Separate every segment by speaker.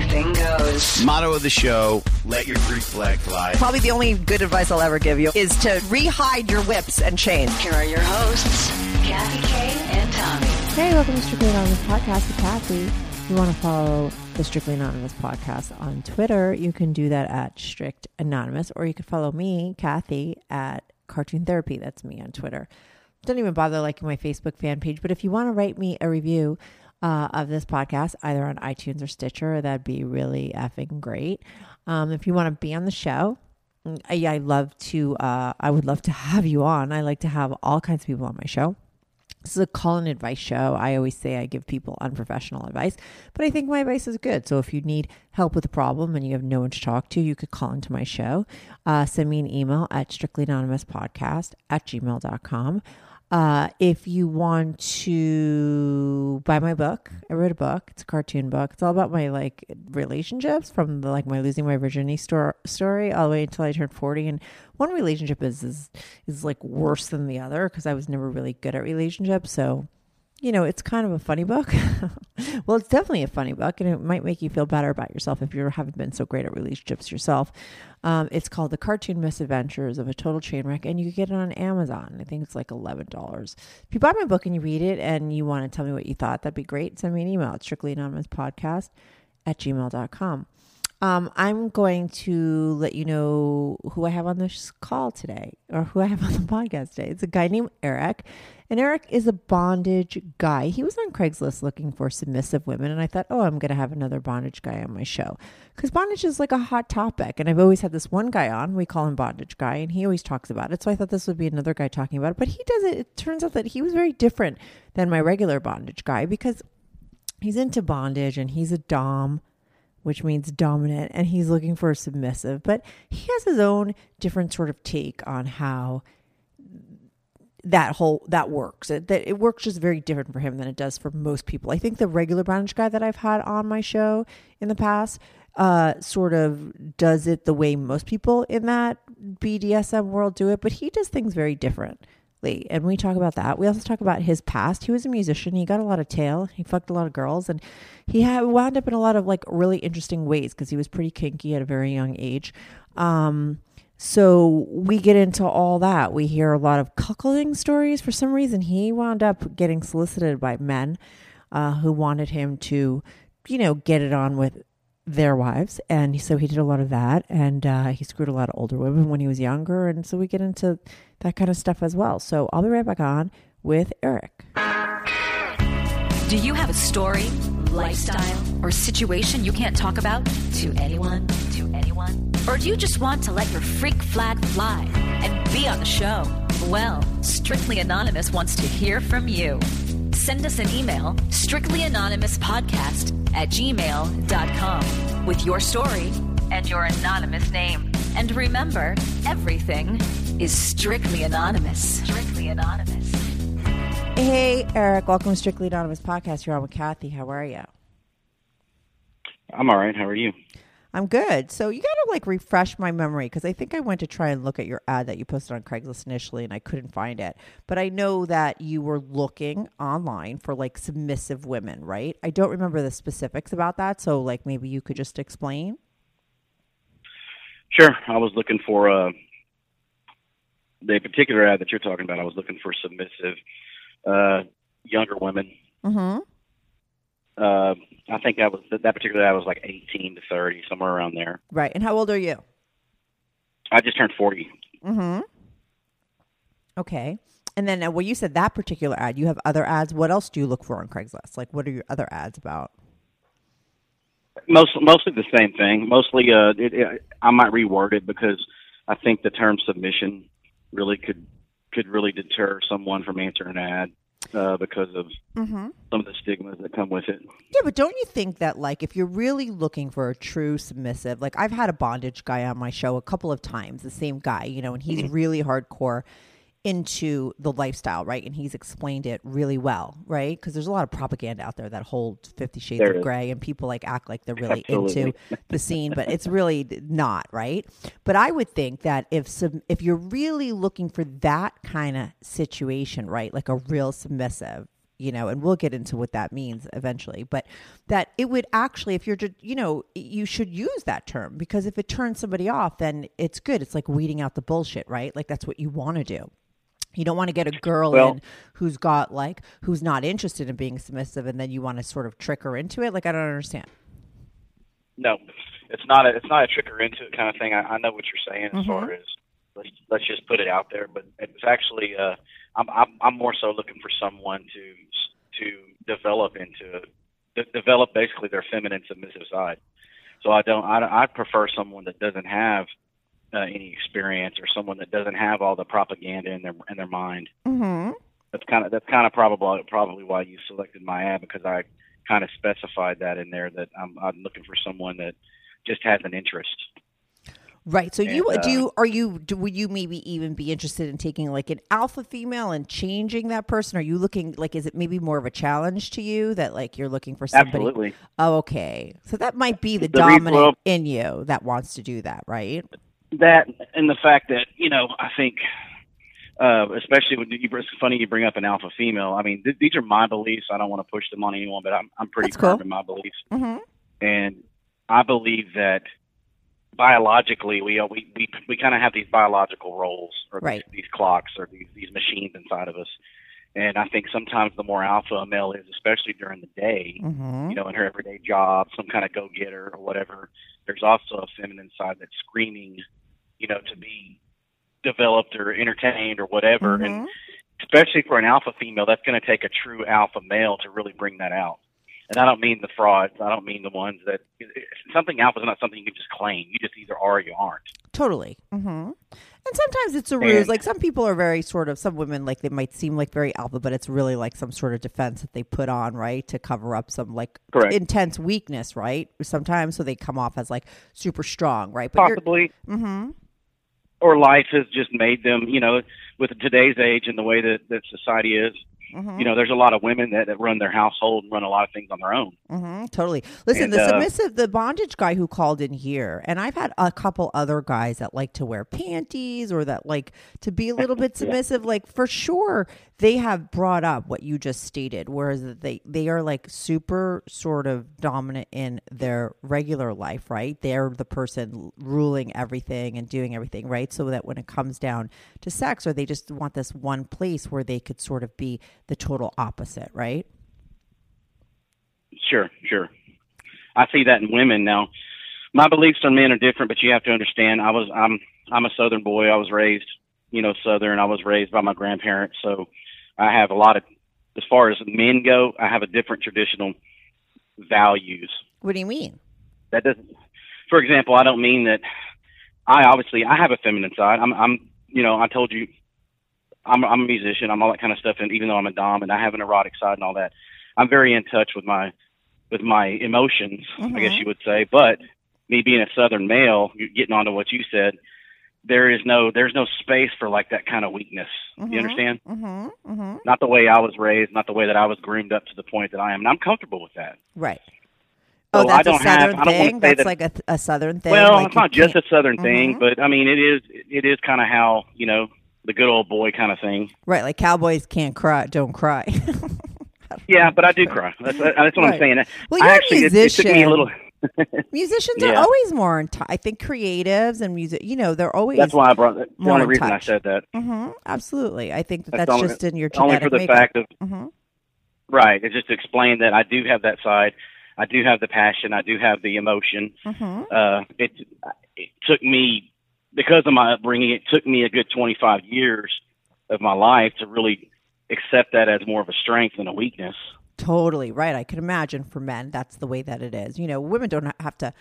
Speaker 1: anything goes.
Speaker 2: Motto of the show: Let your Greek flag fly.
Speaker 3: Probably the only good advice I'll ever give you is to rehide your whips and chains.
Speaker 1: Here are your hosts, Kathy Kay and Tommy.
Speaker 4: Hey, welcome to Strictly Anonymous Podcast with Kathy. If you want to follow the Strictly Anonymous Podcast on Twitter, you can do that at Strict Anonymous, or you can follow me, Kathy, at Cartoon Therapy. That's me on Twitter. Don't even bother liking my Facebook fan page, but if you want to write me a review uh, of this podcast, either on iTunes or Stitcher, that'd be really effing great. Um, if you want to be on the show, I, I love to. Uh, I would love to have you on. I like to have all kinds of people on my show. This is a call and advice show. I always say I give people unprofessional advice, but I think my advice is good. So if you need help with a problem and you have no one to talk to, you could call into my show. Uh, send me an email at strictlyanonymouspodcast at gmail.com. Uh, if you want to buy my book, I wrote a book. It's a cartoon book. It's all about my like relationships from the, like my losing my virginity stor- story all the way until I turned 40. And one relationship is, is, is like worse than the other because I was never really good at relationships. So, you know, it's kind of a funny book. well, it's definitely a funny book, and it might make you feel better about yourself if you haven't been so great at relationships yourself. Um, it's called The Cartoon Misadventures of a Total Train Wreck, and you can get it on Amazon. I think it's like $11. If you buy my book and you read it and you want to tell me what you thought, that'd be great. Send me an email at strictlyanonymouspodcast at gmail.com. Um, I'm going to let you know who I have on this call today or who I have on the podcast today. It's a guy named Eric. And Eric is a bondage guy. He was on Craigslist looking for submissive women. And I thought, oh, I'm going to have another bondage guy on my show. Because bondage is like a hot topic. And I've always had this one guy on. We call him Bondage Guy. And he always talks about it. So I thought this would be another guy talking about it. But he does it. It turns out that he was very different than my regular bondage guy because he's into bondage and he's a Dom which means dominant, and he's looking for a submissive. But he has his own different sort of take on how that whole that works. It, that it works just very different for him than it does for most people. I think the regular bondage guy that I've had on my show in the past uh, sort of does it the way most people in that BDSM world do it, but he does things very differently. and we talk about that. We also talk about his past. He was a musician. He got a lot of tail. He fucked a lot of girls, and he had wound up in a lot of like really interesting ways because he was pretty kinky at a very young age. Um, so we get into all that. We hear a lot of cuckolding stories. For some reason, he wound up getting solicited by men uh, who wanted him to, you know, get it on with their wives. And so he did a lot of that. And uh, he screwed a lot of older women when he was younger. And so we get into that kind of stuff as well. So I'll be right back on with Eric.
Speaker 1: Do you have a story, lifestyle, or situation you can't talk about to anyone? To anyone? Or do you just want to let your freak flag fly and be on the show? Well, Strictly Anonymous wants to hear from you. Send us an email, strictlyanonymouspodcast at gmail.com, with your story and your anonymous name. And remember, everything is strictly anonymous. Strictly anonymous.
Speaker 4: Hey, Eric. Welcome to Strictly Anonymous Podcast. You're on with Kathy. How are you?
Speaker 5: I'm all right. How are you?
Speaker 4: I'm good. So you got to like refresh my memory because I think I went to try and look at your ad that you posted on Craigslist initially and I couldn't find it. But I know that you were looking online for like submissive women, right? I don't remember the specifics about that. So like maybe you could just explain.
Speaker 5: Sure. I was looking for uh, the particular ad that you're talking about. I was looking for submissive uh, younger women.
Speaker 4: Mm-hmm.
Speaker 5: Uh, I think that was that particular ad was like 18 to 30, somewhere around there.
Speaker 4: Right. And how old are you?
Speaker 5: I just turned 40.
Speaker 4: Mm-hmm. Okay. And then, uh, well, you said that particular ad. You have other ads. What else do you look for on Craigslist? Like, what are your other ads about?
Speaker 5: Most, mostly the same thing. Mostly, uh, it, it, I might reword it because I think the term submission really could could really deter someone from answering an ad uh, because of
Speaker 4: mm-hmm.
Speaker 5: some of the stigmas that come with it.
Speaker 4: Yeah, but don't you think that like if you're really looking for a true submissive, like I've had a bondage guy on my show a couple of times, the same guy, you know, and he's really hardcore into the lifestyle, right? And he's explained it really well, right? Because there's a lot of propaganda out there that holds Fifty Shades
Speaker 5: There
Speaker 4: of
Speaker 5: is.
Speaker 4: Grey, and people like act like they're really
Speaker 5: Absolutely.
Speaker 4: into the scene, but it's really not, right? But I would think that if if you're really looking for that kind of situation, right, like a real submissive, you know, and we'll get into what that means eventually, but that it would actually, if you're, just, you know, you should use that term because if it turns somebody off, then it's good. It's like weeding out the bullshit, right? Like that's what you want to do. You don't want to get a girl
Speaker 5: Well-
Speaker 4: in who's got like who's not interested in being submissive, and then you want to sort of trick her into it. Like I don't understand.
Speaker 5: No, it's not a it's not a trick or into it kind of thing. I, I know what you're saying as far as let's, let's just put it out there, but it's actually uh, I'm, I'm I'm more so looking for someone to to develop into de- develop basically their feminine submissive side. So I don't I I prefer someone that doesn't have uh, any experience or someone that doesn't have all the propaganda in their in their mind.
Speaker 4: Mm-hmm.
Speaker 5: That's kind of that's kind of probably probably why you selected my ad because I kind of specified that in there that I'm I'm looking for someone that just has an interest.
Speaker 4: Right. So you
Speaker 5: And,
Speaker 4: do
Speaker 5: uh,
Speaker 4: you are you do would you maybe even be interested in taking like an alpha female and changing that person? Are you looking like is it maybe more of a challenge to you that like you're looking for somebody?
Speaker 5: Absolutely.
Speaker 4: Oh, okay. So that might be the,
Speaker 5: The
Speaker 4: dominant
Speaker 5: well-
Speaker 4: in you that wants to do that, right?
Speaker 5: That and the fact that you know I think. Uh, especially when you, it's funny you bring up an alpha female. I mean, th- these are my beliefs. I don't want to push them on anyone, but I'm I'm pretty
Speaker 4: That's
Speaker 5: firm
Speaker 4: cool.
Speaker 5: in my beliefs.
Speaker 4: Mm-hmm.
Speaker 5: and I believe that biologically we we we, we kind of have these biological roles or
Speaker 4: Right.
Speaker 5: these, these clocks or these these machines inside of us. And I think sometimes the more alpha a male is, especially during the day,
Speaker 4: Mm-hmm.
Speaker 5: you know, in her everyday job, some kind of go getter or whatever, there's also a feminine side that's screaming, you know, to be developed or entertained or whatever.
Speaker 4: Mm-hmm.
Speaker 5: And especially for an alpha female, that's going to take a true alpha male to really bring that out. And I don't mean the frauds. I don't mean the ones that something alpha is not something you can just claim. You just either are or you aren't.
Speaker 4: Totally. Mm-hmm. And sometimes it's a ruse.
Speaker 5: And-
Speaker 4: like some people are very sort of some women like they might seem like very alpha, but it's really like some sort of defense that they put on, right, to cover up some like
Speaker 5: Correct.
Speaker 4: intense weakness, right? Sometimes so they come off as like super strong, right? But
Speaker 5: Possibly.
Speaker 4: Mhm.
Speaker 5: Or life has just made them, you know, with today's age and the way that, that society is,
Speaker 4: Mhm.
Speaker 5: you know, there's a lot of women that, that run their household and run a lot of things on their own.
Speaker 4: hmm totally. Listen,
Speaker 5: And,
Speaker 4: the
Speaker 5: uh,
Speaker 4: submissive, the bondage guy who called in here, and I've had a couple other guys that like to wear panties or that like to be a little bit submissive. Like for sure, they have brought up what you just stated, whereas they they are like super sort of dominant in their regular life, right? They're the person ruling everything and doing everything, right? So that when it comes down to sex, or they just want this one place where they could sort of be the total opposite, right?
Speaker 5: Sure, sure. I see that in women now. My beliefs on men are different, but you have to understand. I was I'm I'm a Southern boy. I was raised, you know, Southern. I was raised by my grandparents, so I have a lot of. As far as men go, I have a different traditional values.
Speaker 4: What do you mean?
Speaker 5: That doesn't. For example, I don't mean that. I obviously I have a feminine side. I'm I'm you know I told you. I'm I'm a musician. I'm all that kind of stuff, and even though I'm a dom and I have an erotic side and all that, I'm very in touch with my with my emotions, I mm-hmm. guess you would say. But me being a Southern male, getting onto what you said, there is no there's no space for like that kind of weakness. You understand?
Speaker 4: Mm-hmm. Mm-hmm.
Speaker 5: Not the way I was raised, not the way that I was groomed up to the point that I am, and I'm comfortable with that.
Speaker 4: Right.
Speaker 5: So
Speaker 4: Oh, that's a southern
Speaker 5: have- I don't wanna
Speaker 4: thing. That's
Speaker 5: that-
Speaker 4: like a, a southern thing.
Speaker 5: Well,
Speaker 4: like
Speaker 5: it's not just a
Speaker 4: can't-
Speaker 5: Southern thing,
Speaker 4: Mhm.
Speaker 5: but I mean, it is it is kind of how you know the good old boy kind of thing.
Speaker 4: right. Like cowboys can't cry, don't cry.
Speaker 5: Yeah, but I do cry. That's, that's what
Speaker 4: Right.
Speaker 5: I'm saying.
Speaker 4: Well,
Speaker 5: I
Speaker 4: you're a
Speaker 5: actually it, it took me a little.
Speaker 4: Musicians are always more in touch. I think creatives and music, you know, they're always.
Speaker 5: That's why I brought. That's the only reason I said that.
Speaker 4: hmm Absolutely. I think that
Speaker 5: That's
Speaker 4: that's,
Speaker 5: only-
Speaker 4: just in your
Speaker 5: Only for the
Speaker 4: makeup.
Speaker 5: fact of
Speaker 4: hmm
Speaker 5: right. It's just to explain that I do have that side. I do have the passion. I do have the emotion.
Speaker 4: hmm
Speaker 5: Uh, it it took me because of my upbringing. It took me a good 25 years of my life to really accept that as more of a strength than a weakness.
Speaker 4: Totally right. I can imagine for men, that's the way that it is. You know, women don't have to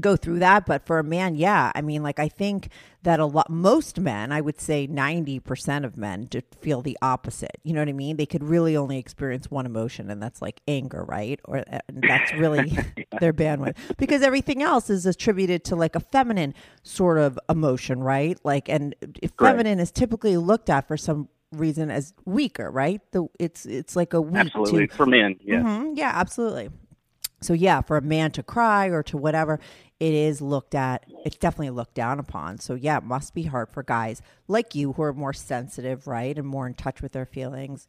Speaker 4: go through that but for a man yeah. I mean like i think that a lot most men i would say 90% of men to feel the opposite. You know what i mean? They could really only experience one emotion and that's like anger right? Or uh, that's really their bandwidth. Because everything else is attributed to like a feminine sort of emotion right? Like and feminine is typically looked at for some reason as weaker right the it's it's like a weak
Speaker 5: Absolutely.
Speaker 4: to
Speaker 5: For men, yes.
Speaker 4: Mhm, yeah, absolutely. So yeah, for a man to cry or to whatever, it is looked at. It's definitely looked down upon. So yeah, it must be hard for guys like you who are more sensitive, right, and more in touch with their feelings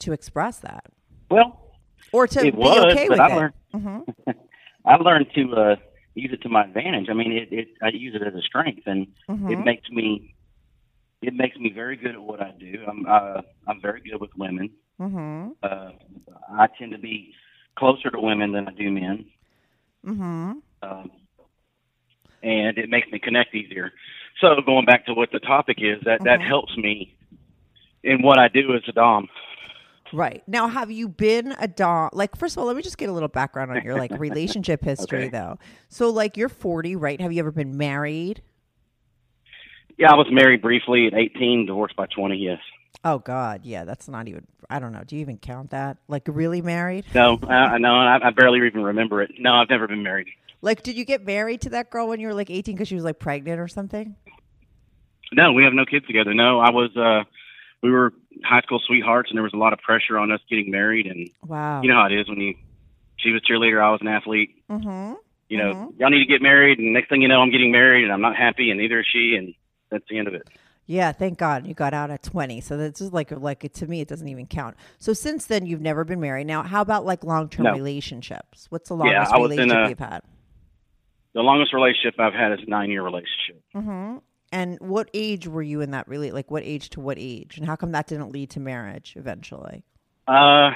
Speaker 4: to express that
Speaker 5: Well,
Speaker 4: or to
Speaker 5: it
Speaker 4: be
Speaker 5: was,
Speaker 4: okay with
Speaker 5: I
Speaker 4: it.
Speaker 5: learned
Speaker 4: Mm-hmm.
Speaker 5: I learned to uh, use it to my advantage. I mean, it, it I use it as a strength, and
Speaker 4: Mm-hmm.
Speaker 5: it makes me it makes me very good at what I do. I'm uh, I'm very good with women.
Speaker 4: Mm-hmm.
Speaker 5: Uh, I tend to be closer to women than I do men,
Speaker 4: Mm-hmm.
Speaker 5: um, and it makes me connect easier. So going back to what the topic is, that that
Speaker 4: Mm-hmm.
Speaker 5: helps me in what I do as a dom.
Speaker 4: Right. Now, have you been a dom? Like, first of all, let me just get a little background on your like relationship history,
Speaker 5: Okay.
Speaker 4: though. So, like, you're 40, right? Have you ever been married?
Speaker 5: Yeah, I was married briefly at 18, divorced by 20. Yes.
Speaker 4: Oh God, yeah, that's not even. I don't know. Do you even count that? Like, really married?
Speaker 5: No, I, no, I, I barely even remember it. No, I've never been married.
Speaker 4: Like, did you get married to that girl when you were like 18 because she was like pregnant or something?
Speaker 5: No, we have no kids together. No, I was. uh We were high school sweethearts, and there was a lot of pressure on us getting married. And
Speaker 4: Wow.
Speaker 5: you know how it is when you. She was cheerleader. I was an athlete.
Speaker 4: mm-hmm.
Speaker 5: You know, y'all need to get married, and next thing you know, I'm getting married, and I'm not happy, and neither is she, and that's the end of it.
Speaker 4: Yeah, thank God you got out at 20. So that's just like like to me, it doesn't even count. So since then, you've never been married. Now, how about like long term
Speaker 5: No.
Speaker 4: relationships? What's the longest
Speaker 5: I was in
Speaker 4: relationship
Speaker 5: a-
Speaker 4: you've had?
Speaker 5: The longest relationship I've had is a nine year relationship.
Speaker 4: Mm-hmm. And what age were you in that really? Like, what age to what age? And how come that didn't lead to marriage eventually?
Speaker 5: Uh,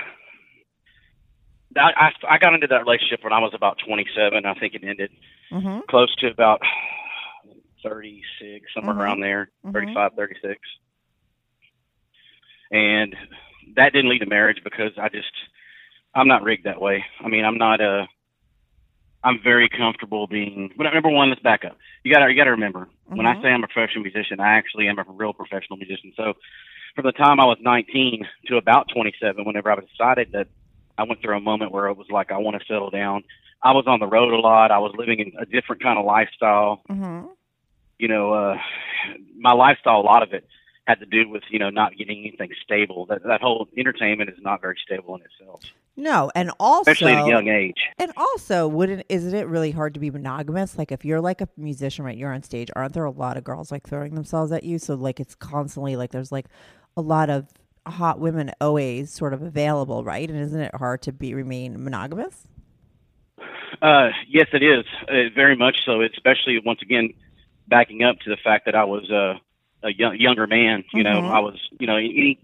Speaker 5: I, I I got into that relationship when I was about 27. I think it ended
Speaker 4: Mm-hmm.
Speaker 5: close to about 36, somewhere
Speaker 4: Mhm.
Speaker 5: around there,
Speaker 4: Mhm.
Speaker 5: 35, 36. And that didn't lead to marriage because I just, I'm not rigged that way. I mean, I'm not a, I'm very comfortable being, but number one, let's back up. You gotta, you gotta remember, when I
Speaker 4: Mhm.
Speaker 5: say I'm a professional musician, I actually am a real professional musician. So from the time I was 19 to about 27, whenever I decided that I went through a moment where it was like, I want to settle down. I was on the road a lot. I was living in a different kind of lifestyle.
Speaker 4: Mm-hmm.
Speaker 5: You know, uh, my lifestyle, a lot of it had to do with, you know, not getting anything stable. That, that whole entertainment is not very stable in itself,
Speaker 4: No, and also
Speaker 5: especially at a young age.
Speaker 4: And also, wouldn't isn't it really hard to be monogamous? Like if you're like a musician, right? You're on stage. Aren't there a lot of girls like throwing themselves at you? So like it's constantly like there's like a lot of hot women always sort of available, right? And isn't it hard to be remain monogamous?
Speaker 5: Uh, yes, it is. Uh, very much so, especially once again, backing up to the fact that I was uh, a young, younger man. You know,
Speaker 4: Mhm.
Speaker 5: I was, you know, any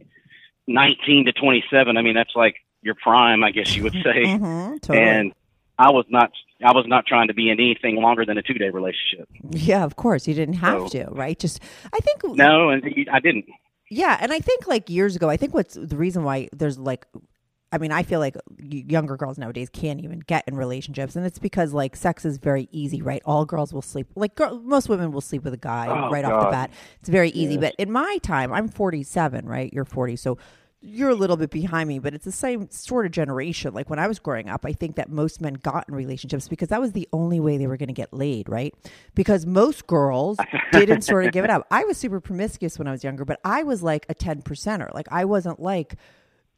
Speaker 5: 19 to 27. I mean, that's like your prime, I guess you would say.
Speaker 4: Mm-hmm, totally.
Speaker 5: And I was not, I was not trying to be in anything longer than a two day relationship.
Speaker 4: yeah, of course, you didn't have
Speaker 5: So-
Speaker 4: to, right? Just I think
Speaker 5: No, and I didn't.
Speaker 4: Yeah, and I think like years ago, I think what's the reason why there's like, I mean, I feel like younger girls nowadays can't even get in relationships, and it's because like sex is very easy, right? All girls will sleep, like girl, most women will sleep with a guy
Speaker 5: Oh,
Speaker 4: right off the bat. It's very easy. But in my time, I'm 47, right? You're 40, so you're a little bit behind me, but it's the same sort of generation. Like when I was growing up, I think that most men got in relationships because that was the only way they were going to get laid, right? Because most girls didn't sort of give it up. I was super promiscuous when I was younger, but I was like a 10 percenter. Like I wasn't like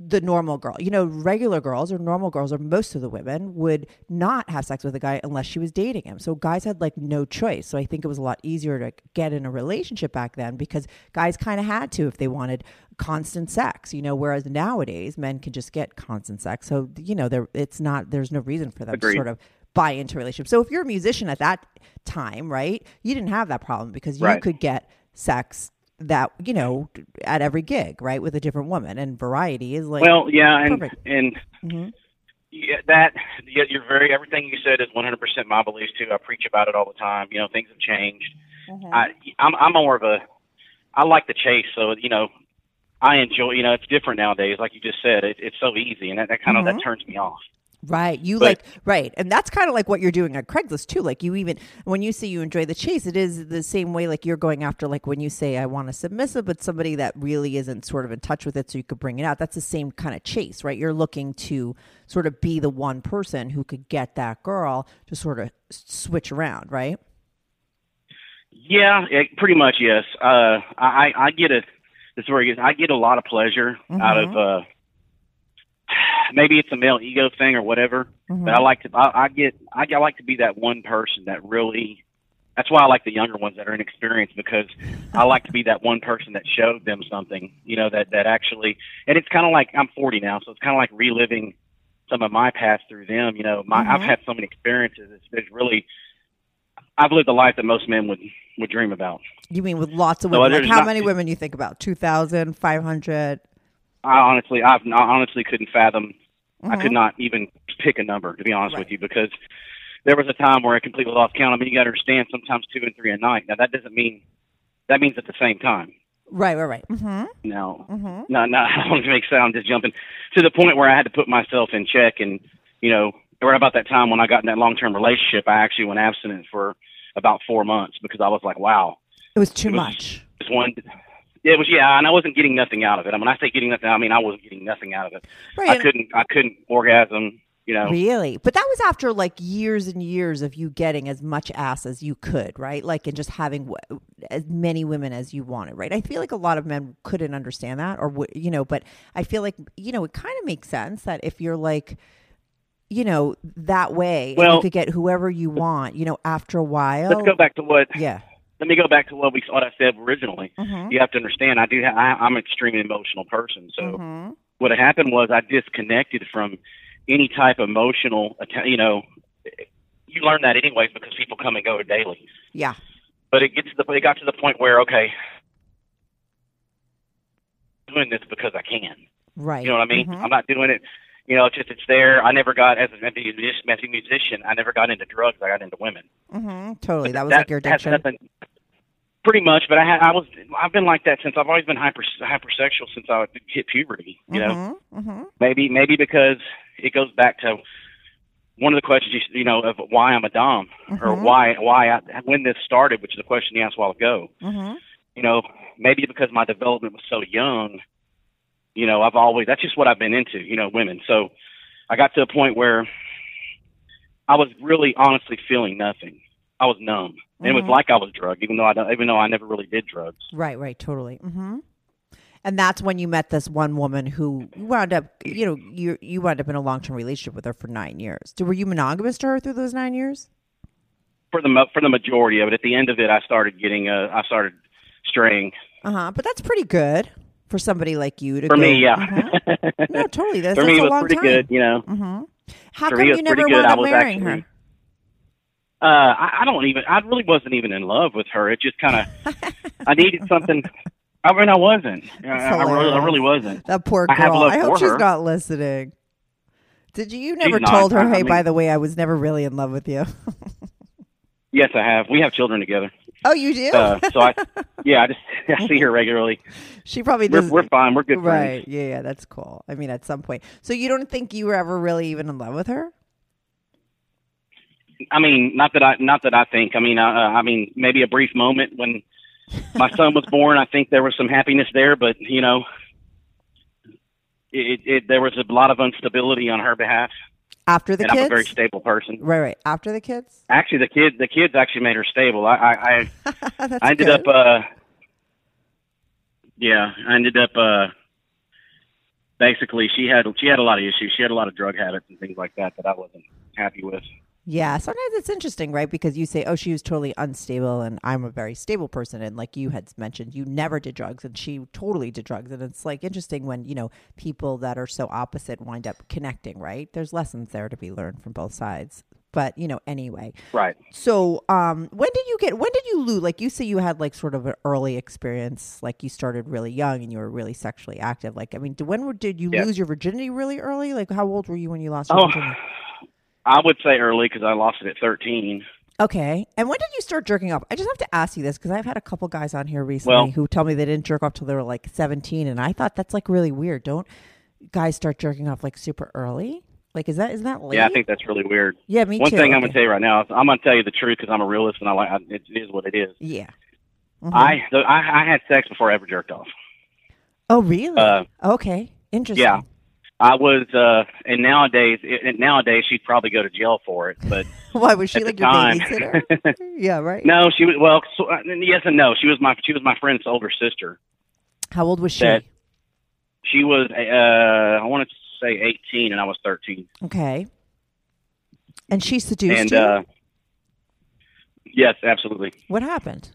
Speaker 4: the normal girl. You know, regular girls or normal girls or most of the women would not have sex with a guy unless she was dating him. So guys had like no choice. So I think it was a lot easier to get in a relationship back then because guys kind of had to if they wanted constant sex, you know, whereas nowadays men can just get constant sex. So, you know, there it's not there's no reason for them
Speaker 5: Agreed.
Speaker 4: to sort of buy into a relationship. So if you're a musician at that time, right, you didn't have that problem because you
Speaker 5: Right.
Speaker 4: could get sex that, you know, at every gig, right, with a different woman. And variety is like
Speaker 5: Well, yeah, and
Speaker 4: Perfect.
Speaker 5: and
Speaker 4: Mhm.
Speaker 5: yeah, that yeah, you're very everything you said is 100 percent my beliefs too. I preach about it all the time. You know, things have changed.
Speaker 4: Mm-hmm.
Speaker 5: I I'm I'm more of a I like the chase, so you know. I enjoy, you know, it's different nowadays. Like you just said, it, it's so easy, and that, that kind of
Speaker 4: Mhm.
Speaker 5: that turns me off.
Speaker 4: Right. You
Speaker 5: But-
Speaker 4: like right. And that's kind of like what you're doing on Craigslist too. Like you even when you say you enjoy the chase, it is the same way like you're going after like when you say I want a submissive but somebody that really isn't sort of in touch with it so you could bring it out. That's the same kind of chase, right? You're looking to sort of be the one person who could get that girl to sort of switch around, right?
Speaker 5: Yeah, it, pretty much yes. Uh, I I get a this is where it gets, I get a lot of pleasure out of uh, maybe it's a male ego thing or whatever, but I mm-hmm. like to I, I get I, I like to be that one person that really. That's why I like the younger ones that are inexperienced because I like to be that one person that showed them something, you know, that that actually. And it's kind of like I'm 40 now, so it's kind of like reliving some of my past through them. You know, my I've mm-hmm. had so many experiences. It's, it's really I've lived a life that most men would would dream about.
Speaker 4: You mean with lots of women? like how
Speaker 5: not-
Speaker 4: many women you think about? 2,000, 500?
Speaker 5: I honestly, I've, I honestly couldn't fathom. I could not even pick a number to be honest
Speaker 4: Right.
Speaker 5: with you because there was a time where I completely lost count. I mean, you got to understand sometimes two and three a night. Now that doesn't mean that means at the same time.
Speaker 4: Right, right, right. hmm
Speaker 5: No, mhm no, no. I don't want to make sound just jumping to the point where I had to put myself in check, and you know, right about that time when I got in that long term relationship, I actually went abstinent for about four months because I was like, wow,
Speaker 4: It was too
Speaker 5: It was-
Speaker 4: much.
Speaker 5: this one. It was yeah, and I wasn't getting nothing out of it. I mean, when I say getting nothing, I mean I wasn't getting nothing out of it.
Speaker 4: Right.
Speaker 5: I couldn't, I couldn't orgasm. You know,
Speaker 4: Really? But that was after like years and years of you getting as much ass as you could, right? Like, and just having w- as many women as you wanted, right? I feel like a lot of men couldn't understand that or, w- you know, but I feel like, you know, it kind of makes sense that if you're like, you know, that way, and you could get whoever you want, you know, after a while.
Speaker 5: let's go back to what.
Speaker 4: Yeah.
Speaker 5: Let me go back to what we what I said originally.
Speaker 4: Mhm.
Speaker 5: You have to understand, I do. Ha- I, I'm an extremely emotional person, so.
Speaker 4: Mhm.
Speaker 5: what happened was I disconnected from any type of emotional, you know, you learn that anyways because people come and go daily.
Speaker 4: Yeah.
Speaker 5: But it gets to the, it got to the point where, okay, I'm doing this because I can.
Speaker 4: Right.
Speaker 5: You know what I mean?
Speaker 4: Mhm.
Speaker 5: I'm not doing it, you know, it's just, it's there. I never got, as a, as a musician, as a musician, I never got into drugs. I got into women.
Speaker 4: Mhm. Totally. That was
Speaker 5: That
Speaker 4: like your
Speaker 5: has
Speaker 4: addiction.
Speaker 5: nothing- Pretty much, but I had, I was, I've been like that since I've always been hyper, hypersexual since I hit puberty. You know,
Speaker 4: Mhm. Mhm.
Speaker 5: maybe maybe because it goes back to one of the questions you, you know of why I'm a dom or
Speaker 4: Mhm.
Speaker 5: why why I, when this started, which is a question you asked a while ago.
Speaker 4: Mhm.
Speaker 5: You know, maybe because my development was so young. You know, I've always that's just what I've been into. You know, women. So I got to a point where I was really honestly feeling nothing. I was numb. And it was
Speaker 4: Mhm.
Speaker 5: like I was drugged, even though I don't, even though I never really did drugs.
Speaker 4: Right, right, totally. hmm And that's when you met this one woman who wound up, you know, you you wound up in a long term relationship with her for nine years. Did- Were you monogamous to her through those nine years?
Speaker 5: For the mo- for the majority of it, at the end of it, I started getting uh, I started straying.
Speaker 4: Uh huh. But that's pretty good for somebody like you to
Speaker 5: For
Speaker 4: go-
Speaker 5: me, yeah.
Speaker 4: Mhm. No, totally. That's,
Speaker 5: For me,
Speaker 4: a
Speaker 5: it was
Speaker 4: long
Speaker 5: pretty
Speaker 4: time.
Speaker 5: good. You know,
Speaker 4: hmm How
Speaker 5: For
Speaker 4: come
Speaker 5: me,
Speaker 4: you never wound
Speaker 5: I
Speaker 4: up marrying
Speaker 5: actually-
Speaker 4: her?
Speaker 5: uh, I, I don't even. I really wasn't even in love with her. It just kind of. I needed something. I mean, I wasn't. I, I, really, I really wasn't.
Speaker 4: That poor
Speaker 5: I
Speaker 4: girl.
Speaker 5: love
Speaker 4: I hope she's
Speaker 5: her.
Speaker 4: not listening. Did you? You never
Speaker 5: not.
Speaker 4: told her,
Speaker 5: I- I
Speaker 4: hey, by the way, I was never really in love with you.
Speaker 5: Yes, I have. We have children together.
Speaker 4: Oh, you do?
Speaker 5: Uh, so I, yeah, I just I see her regularly.
Speaker 4: she probably
Speaker 5: We're,
Speaker 4: does.
Speaker 5: we're fine. We're good
Speaker 4: Right.
Speaker 5: friends.
Speaker 4: Yeah, yeah, that's cool. I mean, at some point. So you don't think you were ever really even in love with her?
Speaker 5: I mean, not that I, not that I think. I mean, uh, uh, I mean, maybe a brief moment when my son was born. I think there was some happiness there, but you know, it, it there was a lot of instability on her behalf,
Speaker 4: After the
Speaker 5: kids. I'm a very stable person.
Speaker 4: right, right. After the kids?
Speaker 5: Actually, the kids, the kids actually made her stable. I, I, I I ended
Speaker 4: good.
Speaker 5: up uh yeah, I ended up uh basically she had she had a lot of issues. She had a lot of drug habits and things like that that I wasn't happy with.
Speaker 4: Yeah, sometimes it's interesting, right? Because you say, "Oh, she was totally unstable," and I'm a very stable person, and like you had mentioned, you never did drugs, and she totally did drugs, and it's like interesting when you know people that are so opposite wind up connecting, right? There's lessons there to be learned from both sides. But you know, anyway,
Speaker 5: Right.
Speaker 4: so um, when did you get? When did you lose? Like you say, you had like sort of an early experience, like you started really young and you were really sexually active. Like, I mean, when did you
Speaker 5: Yeah.
Speaker 4: lose your virginity really early? Like, how old were you when you lost your
Speaker 5: Oh,
Speaker 4: virginity?
Speaker 5: I would say early because I lost it at 13.
Speaker 4: Okay. And when did you start jerking off? I just have to ask you this because I've had a couple guys on here recently
Speaker 5: Well-
Speaker 4: who tell me they didn't jerk off till they were like 17. And I thought that's like really weird. Don't guys start jerking off like super early? Like, is that isn't that late?
Speaker 5: Yeah, I think that's really weird.
Speaker 4: Yeah, me
Speaker 5: One
Speaker 4: too.
Speaker 5: One thing I'm gonna
Speaker 4: Okay.
Speaker 5: tell you right now, I'm gonna tell you the truth because I'm a realist and I like I, it is what it is.
Speaker 4: Yeah. Mhm.
Speaker 5: I, I I had sex before I ever jerked off.
Speaker 4: Oh, really?
Speaker 5: Uh,
Speaker 4: okay. Interesting.
Speaker 5: Yeah, I was, uh, and nowadays, and nowadays she'd probably go to jail for it. But
Speaker 4: Why was she like your
Speaker 5: time,
Speaker 4: babysitter? yeah. Right.
Speaker 5: no, she was well. So, uh, yes and no. She was my she was my friend's older sister.
Speaker 4: How old was she?
Speaker 5: That- She was, uh, I want to say 18, and I was 13.
Speaker 4: Okay. And she seduced
Speaker 5: and
Speaker 4: you.
Speaker 5: uh, yes, absolutely.
Speaker 4: what happened?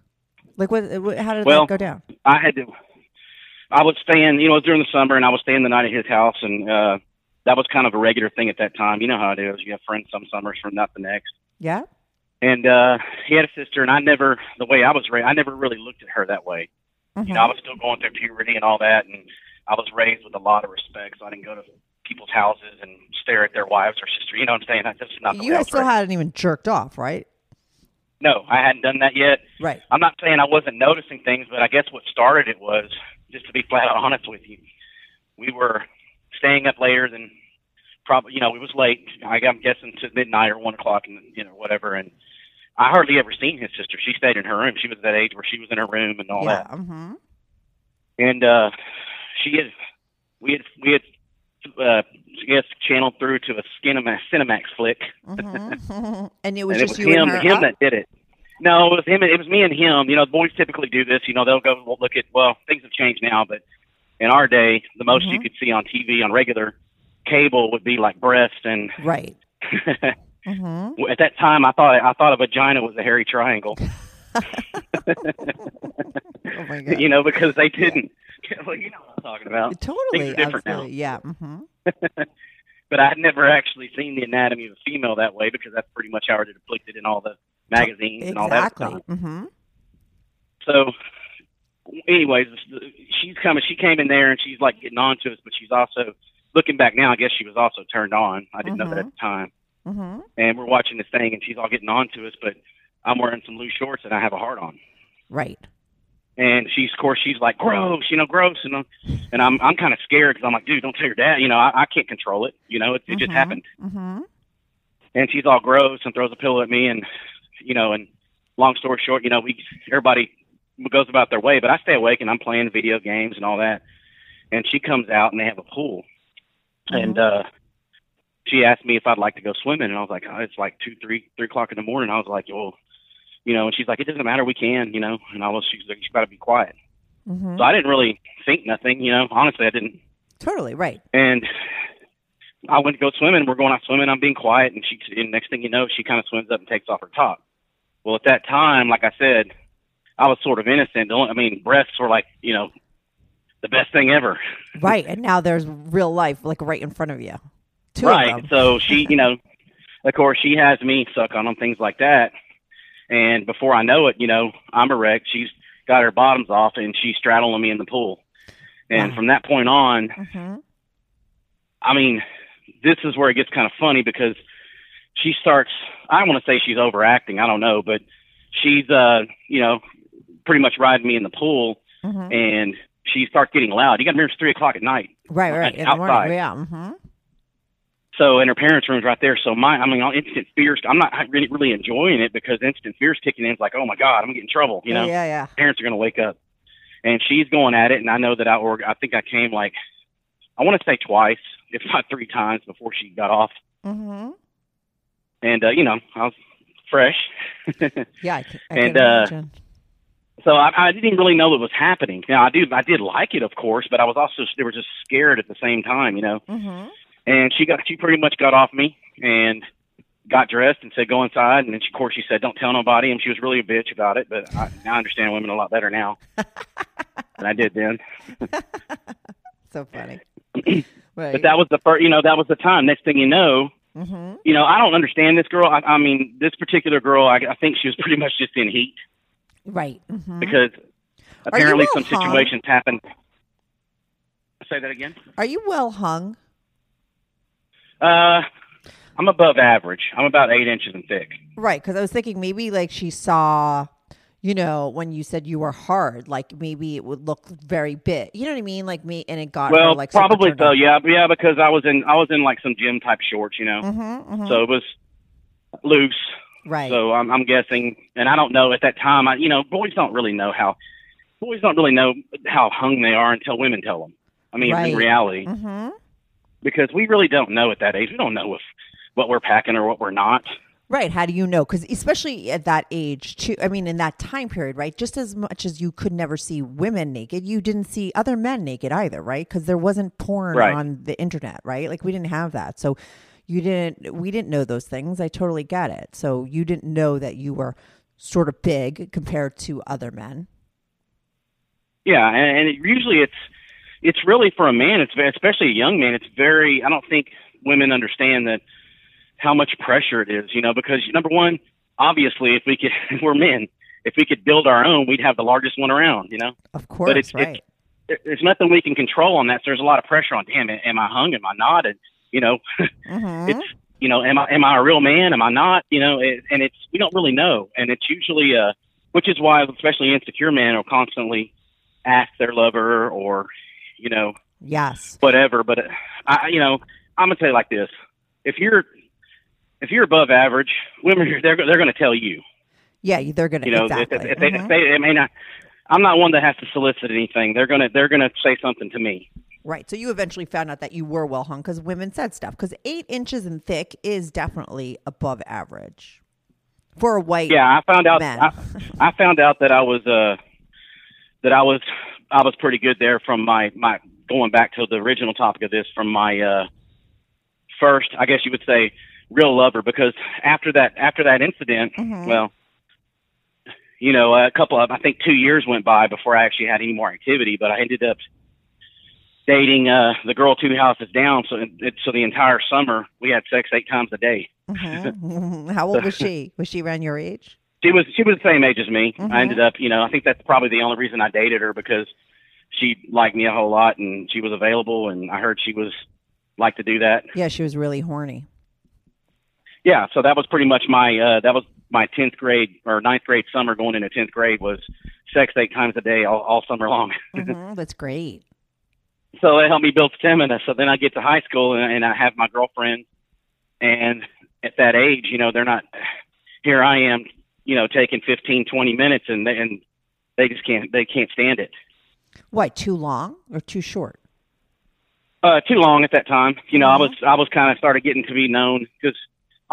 Speaker 4: Like, what? what- How did
Speaker 5: Well,
Speaker 4: that go down?
Speaker 5: I had to. I was staying, you know, during the summer, and I was staying the night at his house, and uh, that was kind of a regular thing at that time. You know how it is. You have friends some summers from not the next.
Speaker 4: Yeah.
Speaker 5: And uh, he had a sister, and I never, the way I was raised, I never really looked at her that way.
Speaker 4: Mhm.
Speaker 5: You know, I was still going through puberty and all that, and I was raised with a lot of respect, so I didn't go to people's houses and stare at their wives or sister. You know what I'm saying? That's just not the
Speaker 4: you
Speaker 5: way
Speaker 4: still
Speaker 5: raised.
Speaker 4: hadn't even jerked off, right?
Speaker 5: No, I hadn't done that yet.
Speaker 4: Right.
Speaker 5: I'm not saying I wasn't noticing things, but I guess what started it was just to be flat out honest with you. We were staying up later than probably, you know, it was late. I, I'm guessing to midnight or one o'clock, and you know, whatever. And I hardly ever seen his sister. She stayed in her room. She was that age where she was in her room and all
Speaker 4: yeah.
Speaker 5: that.
Speaker 4: Mm-hmm.
Speaker 5: And uh, she had, we had, we had, uh, I guess channeled through to a Cinemax, Cinemax flick.
Speaker 4: Mm-hmm. and it was
Speaker 5: and
Speaker 4: just
Speaker 5: it was
Speaker 4: you
Speaker 5: him, him
Speaker 4: up?
Speaker 5: that did it. No, it was him. It was me and him. You know, the boys typically do this. You know, they'll go well, look at. Well, things have changed now, but in our day, the most you
Speaker 4: Mhm.
Speaker 5: could see on TV on regular cable would be like breast, and
Speaker 4: Right. Mm-hmm.
Speaker 5: at that time, I thought I thought a vagina was a hairy triangle.
Speaker 4: Oh my god.
Speaker 5: you know, because they didn't. well, you know what I'm talking about.
Speaker 4: totally.
Speaker 5: different now.
Speaker 4: absolutely. Yeah. Mm-hmm.
Speaker 5: But I'd never actually seen the anatomy of a female that way because that's pretty much how it depicted in all the magazines and all that.
Speaker 4: Exactly. Mm-hmm.
Speaker 5: So, anyways, she's coming. She came in there and she's like getting on to us, but she's also looking back now. I guess she was also turned on. I didn't know that at the time.
Speaker 4: Mm-hmm.
Speaker 5: And we're watching this thing, and she's all getting on to us, but I'm wearing some loose shorts and I have a heart on.
Speaker 4: Right.
Speaker 5: And she's, of course, she's like, gross, you know, gross, and I'm, and I'm, I'm kind of scared because I'm like, dude, don't tell your dad. You know, I, I can't control it. You know, it, it just
Speaker 4: Mhm.
Speaker 5: happened.
Speaker 4: Mm-hmm.
Speaker 5: and she's all gross and throws a pillow at me and you know and long story short you know we everybody goes about their way but i stay awake and i'm playing video games and all that and she comes out and they have a pool and uh she asked me if i'd like to go swimming and i was like oh, it's like two three three o'clock in the morning i was like well you know and she's like it doesn't matter we can you know and i was she's like you got to be quiet
Speaker 4: Mm-hmm.
Speaker 5: so i didn't really think nothing you know honestly i didn't
Speaker 4: Totally. Right.
Speaker 5: and I went to go swimming. We're going out swimming. I'm being quiet, and she. And next thing you know, she kind of swims up and takes off her top. Well, at that time, like I said, I was sort of innocent. I mean, breasts were like you know, the best thing ever.
Speaker 4: Right. And now there's real life, like right in front of you. Two
Speaker 5: right.
Speaker 4: of.
Speaker 5: So she, you know, of course, she has me suck on them, things like that. And before I know it, you know, I'm erect. She's got her bottoms off, and she's straddling me in the pool. And
Speaker 4: Wow.
Speaker 5: from that point on,
Speaker 4: Mm-hmm.
Speaker 5: I mean, this is where it gets kind of funny because she starts. I don't want to say she's overacting. I don't know, but she's, uh, you know, pretty much riding me in the pool,
Speaker 4: Mm-hmm.
Speaker 5: and she starts getting loud. You got to remember it's three o'clock at night.
Speaker 4: Right. Right.
Speaker 5: Outside.
Speaker 4: morning. Yeah. Mm-hmm.
Speaker 5: So, and her parents' room's right there. So my, I mean, instant fears. I'm not really, really enjoying it because instant fears kicking in. It's like, oh my god, I'm gonna get in trouble. You know,
Speaker 4: Yeah. Yeah.
Speaker 5: parents are gonna wake up, and she's going at it. And I know that I, or I think I came like, I want to say twice, if not three times, before she got off.
Speaker 4: Mm-hmm.
Speaker 5: And uh, you know I was fresh,
Speaker 4: Yeah. I, can, I
Speaker 5: And,
Speaker 4: can
Speaker 5: uh, so I, I didn't really know what was happening. Now I do, I did like it, of course, but I was also they were just scared at the same time, you know.
Speaker 4: Mm-hmm.
Speaker 5: And she got, she pretty much got off me and got dressed and said go inside. And then she, of course she said don't tell nobody, and she was really a bitch about it. But I, I understand women a lot better now than I did then.
Speaker 4: So funny. right.
Speaker 5: But that was the first, you know, that was the time. Next thing you know,
Speaker 4: mm-hmm.
Speaker 5: you know, I don't understand this girl. I, I mean, this particular girl, I, I think she was pretty much just in heat.
Speaker 4: Right. Mm-hmm.
Speaker 5: because apparently
Speaker 4: well
Speaker 5: some
Speaker 4: hung?
Speaker 5: situations happened. Say that again.
Speaker 4: Are you well hung?
Speaker 5: Uh, I'm above average. I'm about eight inches in thick.
Speaker 4: Right, because I was thinking maybe like she saw you know, when you said you were hard, like maybe it would look very big. You know what I mean? Like me, and it got her,
Speaker 5: Well,
Speaker 4: like
Speaker 5: probably so. Yeah, yeah, because I was in I was in like some gym type shorts, you know.
Speaker 4: Mhm,
Speaker 5: So it was loose.
Speaker 4: Right.
Speaker 5: So I'm, I'm guessing, and I don't know at that time. I, you know, boys don't really know how boys don't really know how hung they are until women tell them. I mean,
Speaker 4: Right.
Speaker 5: in reality,
Speaker 4: hmm
Speaker 5: because we really don't know at that age. We don't know if what we're packing or what we're not.
Speaker 4: Right. How do you know? Because especially at that age, too. I mean, in that time period, right? Just as much as you could never see women naked, you didn't see other men naked either, right? Because there wasn't porn
Speaker 5: Right.
Speaker 4: on the internet, right? Like we didn't have that, so you didn't. We didn't know those things. I totally get it. So you didn't know that you were sort of big compared to other men.
Speaker 5: Yeah, and, and it, usually it's it's really for a man. It's especially a young man. It's very. I don't think women understand that how much pressure it is. You know, because number one, obviously, if we could, we're men. If we could build our own, we'd have the largest one around. You know,
Speaker 4: Of course,
Speaker 5: but it's,
Speaker 4: right?
Speaker 5: it's there's nothing we can control on that. So there's a lot of pressure on. Damn, am I hung? Am I not? And you know,
Speaker 4: Mhm.
Speaker 5: it's you know, am I am I a real man? Am I not? You know, it, and it's we don't really know, and it's usually uh, which is why especially insecure men will constantly ask their lover or you know
Speaker 4: yes.
Speaker 5: whatever. But uh, I, you know, I'm gonna you like this: if you're if you're above average, women are- they're they're gonna tell you.
Speaker 4: Yeah, they're gonna
Speaker 5: You know,
Speaker 4: exactly.
Speaker 5: if, if they,
Speaker 4: Mhm.
Speaker 5: if they, I mean, I, I'm not one that has to solicit anything. They're gonna they're gonna say something to me.
Speaker 4: Right. So you eventually found out that you were well hung because women said stuff. Because eight inches and thick is definitely above average for a white.
Speaker 5: Yeah, I found out. I, I found out that I was uh that I was I was pretty good there from my my going back to the original topic of this from my uh first I guess you would say real lover because after that after that incident
Speaker 4: Mhm.
Speaker 5: well you know a couple of I think two years went by before I actually had any more activity but I ended up dating uh the girl two houses down so it, so the entire summer we had sex eight times a day
Speaker 4: Mhm. How old was she? Was she around your age?
Speaker 5: She was she was the same age as me.
Speaker 4: Mhm.
Speaker 5: I ended up, you know, I think that's probably the only reason I dated her because she liked me a whole lot and she was available and I heard she was like to do that.
Speaker 4: Yeah, she was really horny.
Speaker 5: Yeah, so that was pretty much my uh that was my 10th grade or ninth grade summer going into 10th grade was sex eight times a day all, all summer long.
Speaker 4: hmm That's great.
Speaker 5: so it helped me build stamina. So then I get to high school and, and I have my girlfriend and at that age, you know, they're not here I am, you know, taking 15 20 minutes and they, and they just can't they can't stand it.
Speaker 4: What? Too long or too short?
Speaker 5: Uh, too long at that time. You know,
Speaker 4: Mhm.
Speaker 5: I was I was kind of started getting to be known because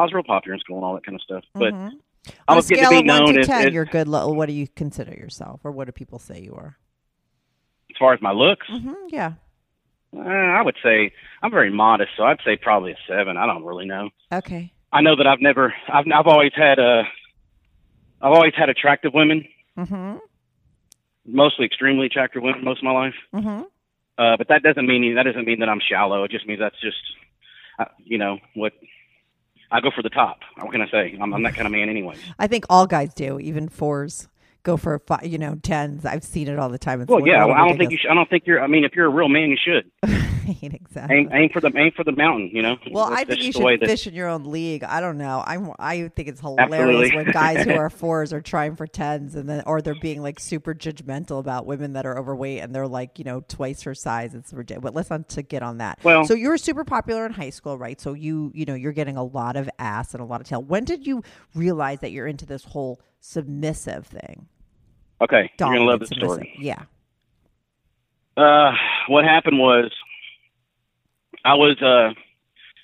Speaker 5: I was real popular in school and all that kind of stuff. But
Speaker 4: Mhm.
Speaker 5: I was getting to be known
Speaker 4: to ten,
Speaker 5: as
Speaker 4: you're good. Lo- what do you consider yourself, or what do people say you are?
Speaker 5: as far as my looks.
Speaker 4: hmm Yeah.
Speaker 5: Uh, I would say I'm very modest, so I'd say probably a seven. I don't really know.
Speaker 4: Okay.
Speaker 5: I know that I've never I've I've always had uh I've always had attractive women,
Speaker 4: Mm-hmm.
Speaker 5: mostly extremely attractive women most of my life.
Speaker 4: Mm-hmm.
Speaker 5: Uh, but that doesn't mean that doesn't mean that I'm shallow. It just means that's just uh, you know what I go for the top. What can I say? I'm, I'm that kind of man, anyways.
Speaker 4: I think all guys do. Even fours go for five, you know tens. I've seen it all the time. It's
Speaker 5: Well, yeah. Well, I don't think you. Should, I don't think you're. I mean, if you're a real man, you should
Speaker 4: exactly.
Speaker 5: aim, aim for the aim for the mountain. You know.
Speaker 4: Well,
Speaker 5: That's-
Speaker 4: I think you should
Speaker 5: that-
Speaker 4: fish in your own league. I don't know. I'm. I think it's hilarious
Speaker 5: Absolutely.
Speaker 4: when guys who are fours are trying for tens, and then or they're being like super judgmental about women that are overweight, and they're like you know twice her size. It's ridiculous. But let's not to get on that.
Speaker 5: Well-
Speaker 4: so you were super popular in high school, right? So you you know you're getting a lot of ass and a lot of tail. When did you realize that you're into this whole submissive thing?
Speaker 5: Okay, you're gonna love
Speaker 4: Dominant,
Speaker 5: this
Speaker 4: submissive.
Speaker 5: story.
Speaker 4: Yeah.
Speaker 5: Uh, what happened was, I was. Uh,